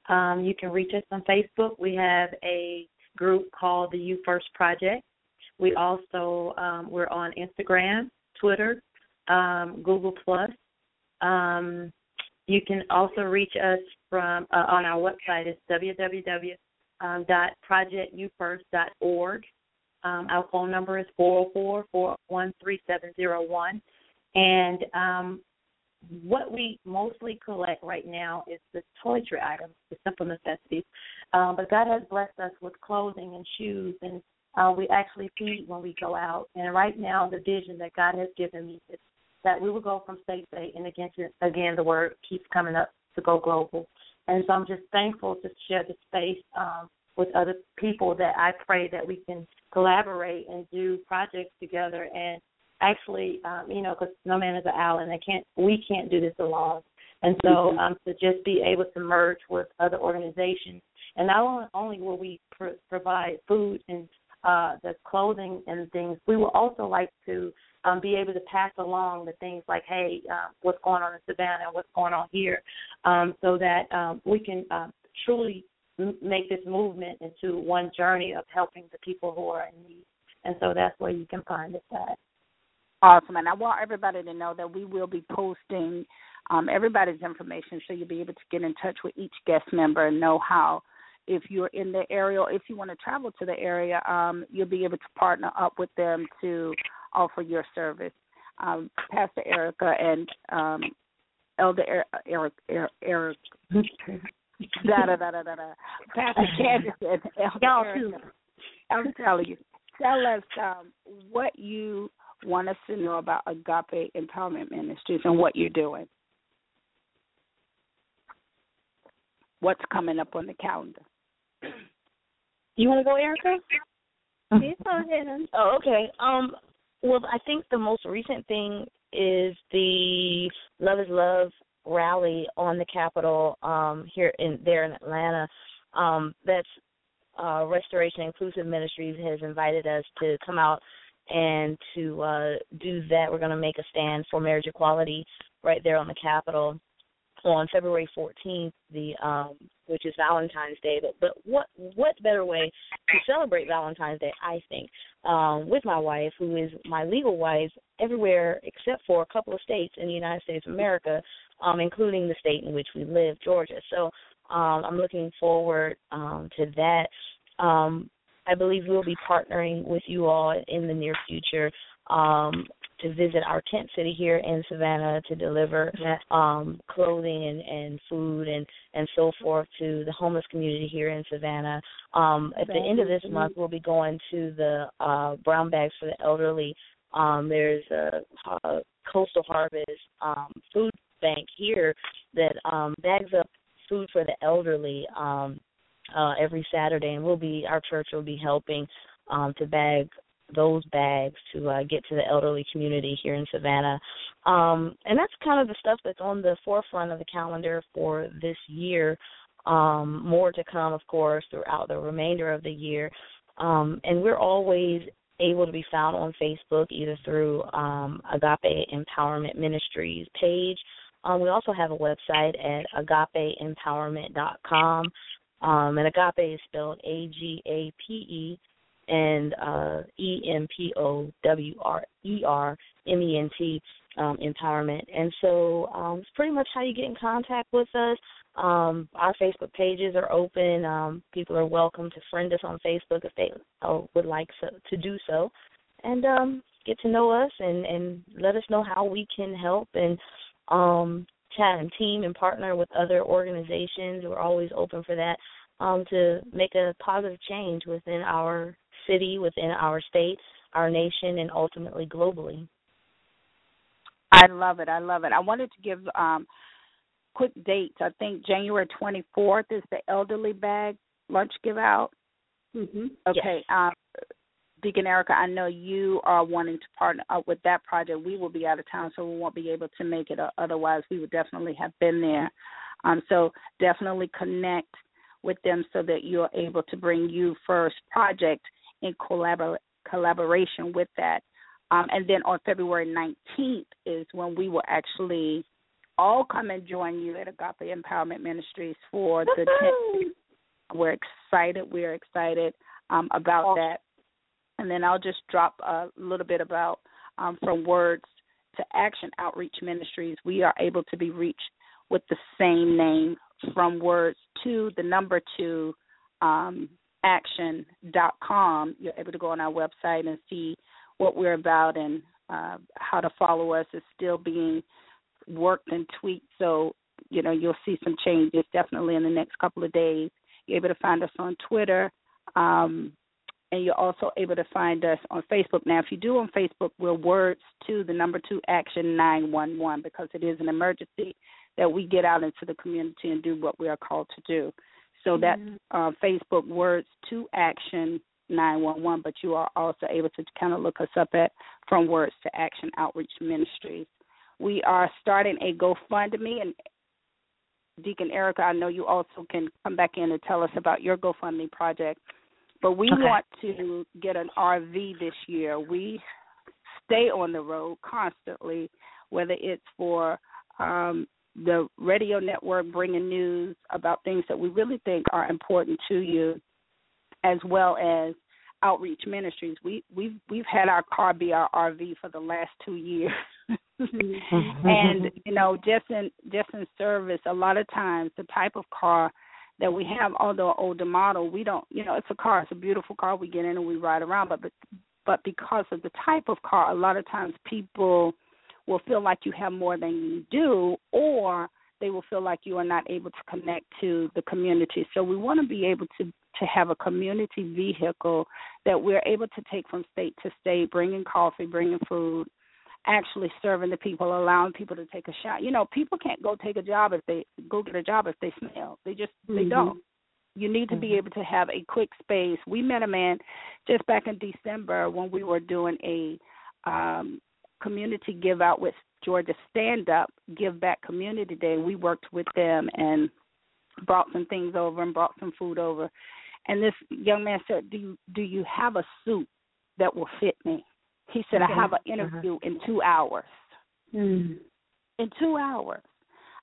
Um, you can reach us on Facebook. We have a group called the U First Project. We also um, we're on Instagram, Twitter, um, Google Plus. Um, you can also reach us from uh, on our website. It's www.projectyoufirst.org. Um, our phone number is 404-413-701. And um, what we mostly collect right now is the toiletry items, the simple necessities. Um, but God has blessed us with clothing and shoes, and uh, we actually feed when we go out. And right now, the vision that God has given me is that we will go from state to state, and again, again, the word keeps coming up to go global. And so I'm just thankful to share the space um, with other people that I pray that we can collaborate and do projects together and actually, um, you know, because no man is an island. I can't, we can't do this alone. And so, Mhm. um, to just be able to merge with other organizations, and not only, only will we pr- provide food and uh, the clothing and things, we will also like to um, be able to pass along the things like, hey, uh, what's going on in Savannah, what's going on here, um, so that um, we can uh, truly m- make this movement into one journey of helping the people who are in need. And so that's where you can find us at. Awesome. And I want everybody to know that we will be posting um, everybody's information so you'll be able to get in touch with each guest member and know how, if you're in the area or if you want to travel to the area, um, you'll be able to partner up with them to offer your service. Um, Pastor Erica and um, Elder Er- Eric, Eric, Eric da da da da da da. Pastor (laughs) Candace and Elder Y'all Erika. I'm telling you. Tell us um, what you want us to know about Agape Empowerment Ministries and what you're doing. What's coming up on the calendar? You want to go, Erica? Please go ahead. Oh, okay. Um, well, I think the most recent thing is the Love is Love rally on the Capitol um, here in there in Atlanta. Um, that's uh, Restoration Inclusive Ministries has invited us to come out and to uh, do that. We're going to make a stand for marriage equality right there on the Capitol on February 14th, the um, which is Valentine's Day. But but what what better way to celebrate Valentine's Day? I think um, with my wife, who is my legal wife, everywhere except for a couple of states in the United States of America, um, including the state in which we live, Georgia. So um, I'm looking forward um, to that. Um, I believe we'll be partnering with you all in the near future um, to visit our tent city here in Savannah to deliver um, clothing and, and food and, and so forth to the homeless community here in Savannah. Um, at the end of this month, we'll be going to the uh, Brown Bags for the Elderly. Um, there's a, a Coastal Harvest um, food bank here that um, bags up food for the elderly um, uh, every Saturday, and we'll be our church will be helping um, to bag those bags to uh, get to the elderly community here in Savannah. Um, and that's kind of the stuff that's on the forefront of the calendar for this year. Um, more to come, of course, throughout the remainder of the year. Um, and we're always able to be found on Facebook either through um, Agape Empowerment Ministries page. Um, we also have a website at agapeempowerment.com. Um, and agape is spelled A G A P E and uh, E M P O W R E R M E N T um, empowerment. And so um, it's pretty much how you get in contact with us. Um, our Facebook pages are open. Um, people are welcome to friend us on Facebook if they uh, would like so, to do so, and um, get to know us and, and let us know how we can help and um, chat and team and partner with other organizations. We're always open for that um, to make a positive change within our city, within our state, our nation, and ultimately globally. I love it. I love it. I wanted to give um, quick dates. I think January 24th is the elderly bag lunch give out. Mhm. Okay. Um, Deacon Erica, I know you are wanting to partner up with that project. We will be out of town, so we won't be able to make it. Uh, Otherwise, we would definitely have been there. Um, so definitely connect with them so that you're able to bring U First project in collabor- collaboration with that. Um, and then on February 19th is when we will actually all come and join you at Agape Empowerment Ministries for the 10th. We're excited. We're excited um, about that. And then I'll just drop a little bit about um, from words to action outreach ministries. We are able to be reached with the same name from words to the number two um, action.com. You're able to go on our website and see what we're about and uh, how to follow us is still being worked and tweaked. So, you know, you'll see some changes definitely in the next couple of days. You're able to find us on Twitter. Um, and you're also able to find us on Facebook. Now, if you do on Facebook, we're words to the number two action 911 because it is an emergency that we get out into the community and do what we are called to do. So that's uh, Facebook words to action 911, but you are also able to kind of look us up at From Words to Action Outreach Ministries. We are starting a GoFundMe, and Deacon Erica, I know you also can come back in and tell us about your GoFundMe project. But we Okay. want to get an RV this year. We stay on the road constantly, whether it's for um, the radio network bringing news about things that we really think are important to you, as well as outreach ministries. We we've we've had our car be our RV for the last two years. (laughs) and you know just in just in service a lot of times the type of car that we have although older model we don't you know it's a car it's a beautiful car we get in and we ride around but but because of the type of car a lot of times people will feel like you have more than you do or they will feel like you are not able to connect to the community. So we want to be able to to have a community vehicle that we're able to take from state to state bringing coffee bringing food actually serving the people, allowing people to take a shot. You know, people can't go take a job if they go get a job if they smell. They just they Mhm. don't. You need to be able to have a quick space. We met a man just back in December when we were doing a um community give out with Georgia Stand Up Give Back Community Day. We worked with them and brought some things over and brought some food over. And this young man said, "Do you, do you have a suit that will fit me?" He said, "I have an interview in 2 hours." Mm. in two hours.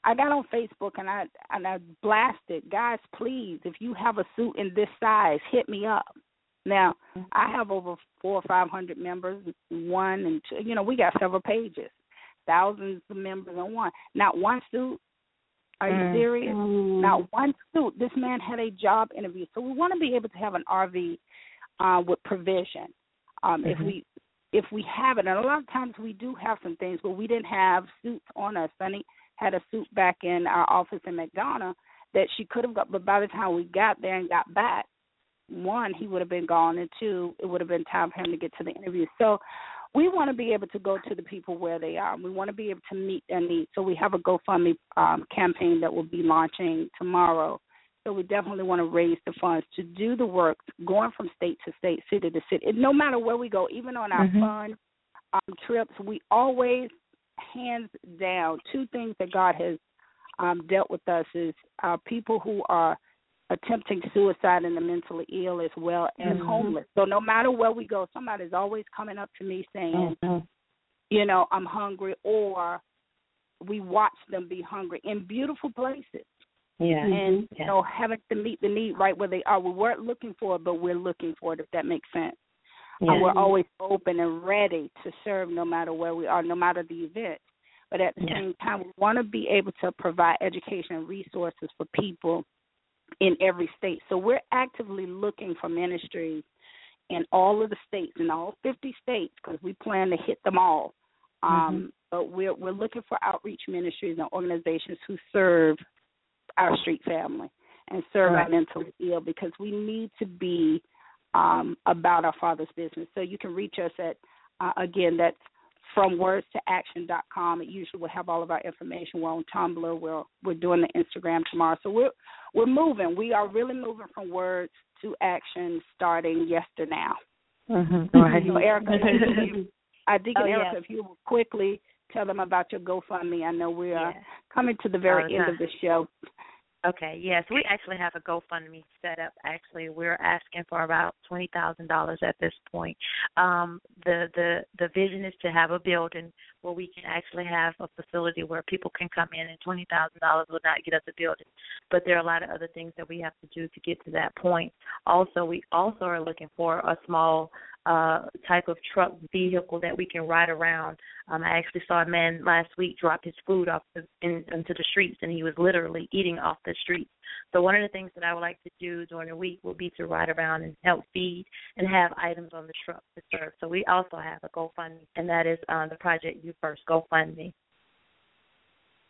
I got on Facebook and I and I blasted, guys, please, if you have a suit in this size, hit me up. Now I have over four or five hundred members, one and two. You know, we got several pages, thousands of members on one. Not one suit. Are you Mm. serious? Mm. Not one suit. This man had a job interview, so we want to be able to have an RV uh, with provision. Um, If Mhm. we if we have it, and a lot of times we do have some things, but we didn't have suits on us. Sunny had a suit back in our office in McDonough that she could have got, but by the time we got there and got back, one, he would have been gone, and two, it would have been time for him to get to the interview. So we want to be able to go to the people where they are. We want to be able to meet their needs. So we have a GoFundMe um, campaign that will be launching tomorrow. So we definitely want to raise the funds to do the work, going from state to state, city to city. And no matter where we go, even on our Mhm. fun um, trips, we always, hands down, two things that God has um, dealt with us is uh, people who are attempting suicide and the mentally ill as well as Mhm. homeless. So no matter where we go, somebody's always coming up to me saying, Mhm. you know, I'm hungry, or we watch them be hungry in beautiful places. Yeah. And Yeah. you know, having to meet the need right where they are. We weren't looking for it, but we're looking for it. If that makes sense. Yeah. Uh, we're always open and ready to serve, no matter where we are, no matter the event. But at the Yeah. same time, we want to be able to provide education and resources for people in every state. So we're actively looking for ministries in all of the states, in all 50 states, because we plan to hit them all. Um, But we're we're looking for outreach ministries and organizations who serve our street family and serve our mentally ill because we need to be um, about our Father's business. So you can reach us at uh, again that's from words to action.com. It usually will have all of our information. We're on Tumblr. We're we're doing the Instagram tomorrow. So we're we're moving. We are really moving from words to action starting yesterday now. Mm-hmm. (laughs) Right. So Erica, I think (laughs) Oh, Erica, yeah. if you will quickly tell them about your GoFundMe. I know we are Yeah. coming to the very the end of the show. Okay, yes, we actually have a GoFundMe set up. Actually, we're asking for about twenty thousand dollars at this point. Um, the the the vision is to have a building where we can actually have a facility where people can come in, and twenty thousand dollars will not get us a building. But there are a lot of other things that we have to do to get to that point. Also, we also are looking for a small uh type of truck vehicle that we can ride around. Um I actually saw a man last week drop his food off the, in, into the streets and he was literally eating off the streets. So one of the things that I would like to do during the week will be to ride around and help feed and have items on the truck to serve. So we also have a GoFundMe and that is um the project U First GoFundMe.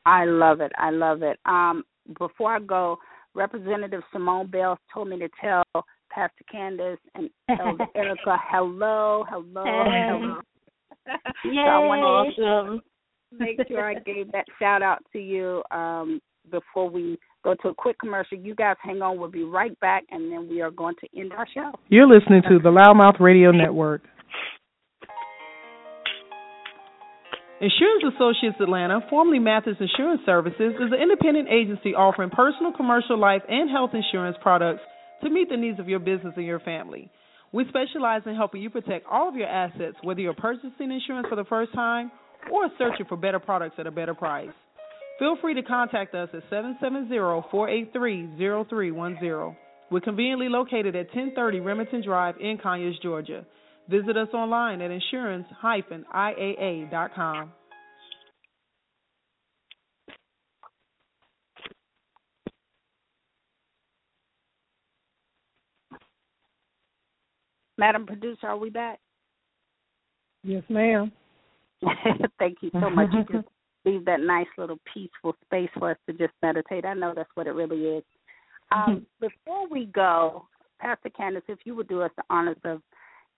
I love it. I love it. Um, before I go, Representative Simone Bell told me to tell Pastor Candace and (laughs) Elder Erika hello, hello, hello. Yay. (laughs) So I wanted Awesome. to make sure I gave that shout out to you um, before we go to a quick commercial. You guys hang on. We'll be right back, and then we are going to end our show. You're listening to the LouddMouth Radio Network. Insurance Associates Atlanta, formerly Mathis Insurance Services, is an independent agency offering personal, commercial, life, and health insurance products to meet the needs of your business and your family. We specialize in helping you protect all of your assets, whether you're purchasing insurance for the first time or searching for better products at a better price. Feel free to contact us at 770-483-0310. We're conveniently located at 1030 Remington Drive in Conyers, Georgia. Visit us online at insurance-iaa.com. Madam Producer, are we back? Yes, ma'am. (laughs) Thank you so much. You just (laughs) leave that nice little peaceful space for us to just meditate. I know that's what it really is. (laughs) Um, before we go, Pastor Candace, if you would do us the honors of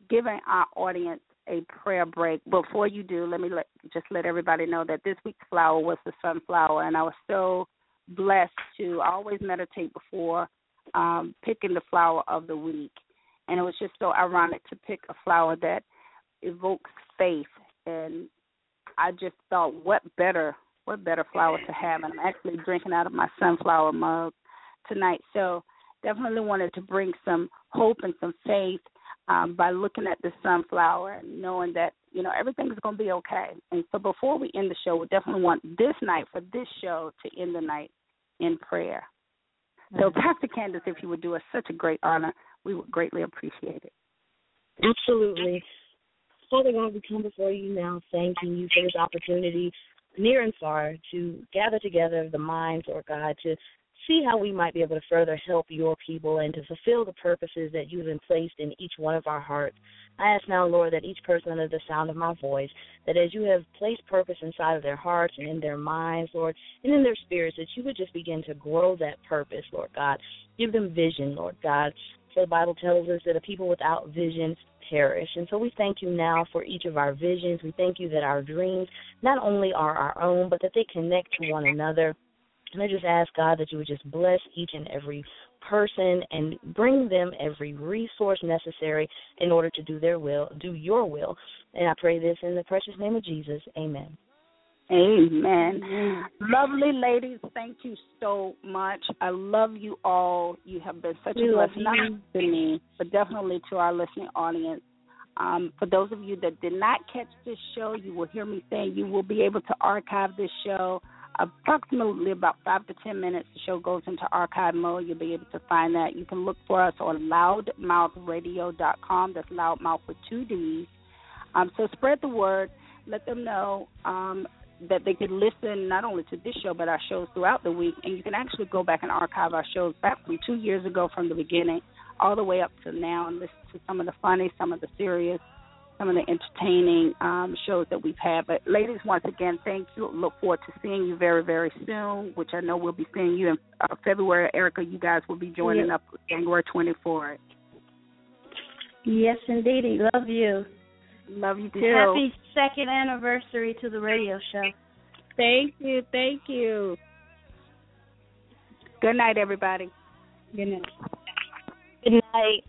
giving our audience a prayer break. Before you do, let me let, just let everybody know that this week's flower was the sunflower, and I was so blessed to always meditate before um, picking the flower of the week. And it was just so ironic to pick a flower that evokes faith and I just thought what better what better flower to have and I'm actually drinking out of my sunflower mug tonight. So definitely wanted to bring some hope and some faith um, by looking at the sunflower and knowing that, you know, everything's gonna be okay. And so before we end the show, we definitely want this night for this show to end the night in prayer. So Pastor Candace, if you would do us such a great honor, we would greatly appreciate it. Absolutely. Father God, we come before you now thanking you for this opportunity, near and far, to gather together the minds, Lord God, to see how we might be able to further help your people and to fulfill the purposes that you've been placed in each one of our hearts. I ask now, Lord, that each person under the sound of my voice, that as you have placed purpose inside of their hearts and in their minds, Lord, and in their spirits, that you would just begin to grow that purpose, Lord God. Give them vision, Lord God. For the Bible tells us that a people without vision perish. And so we thank you now for each of our visions. We thank you that our dreams not only are our own, but that they connect to one another. And I just ask God that you would just bless each and every person and bring them every resource necessary in order to do their will, do your will. And I pray this in the precious name of Jesus. Amen. Amen. Lovely ladies, thank you so much. I love you all. You have been such We a blessing, not to me, but definitely to our listening audience. Um, for those of you that did not catch this show, you will hear me saying you will be able to archive this show approximately about five to ten minutes. The show goes into archive mode. You'll be able to find that. You can look for us on louddmouthradio.com. That's louddmouth with two D's. Um, so spread the word. Let them know um, that they could listen not only to this show but our shows throughout the week. And you can actually go back and archive our shows back from two years ago from the beginning all the way up to now and listen to some of the funny, some of the serious, some of the entertaining um, shows that we've had. But, ladies, once again, thank you. Look forward to seeing you very, very soon, which I know we'll be seeing you in uh, February. Erica, you guys will be joining yes. up January 24th. Yes, indeed. Love you. Love you too. Happy second anniversary to the radio show. Thank you. Thank you. Good night, everybody. Good night. Good night.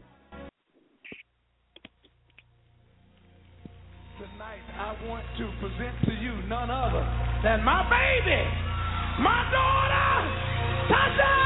I want to present to you none other than my baby, my daughter, Tasha.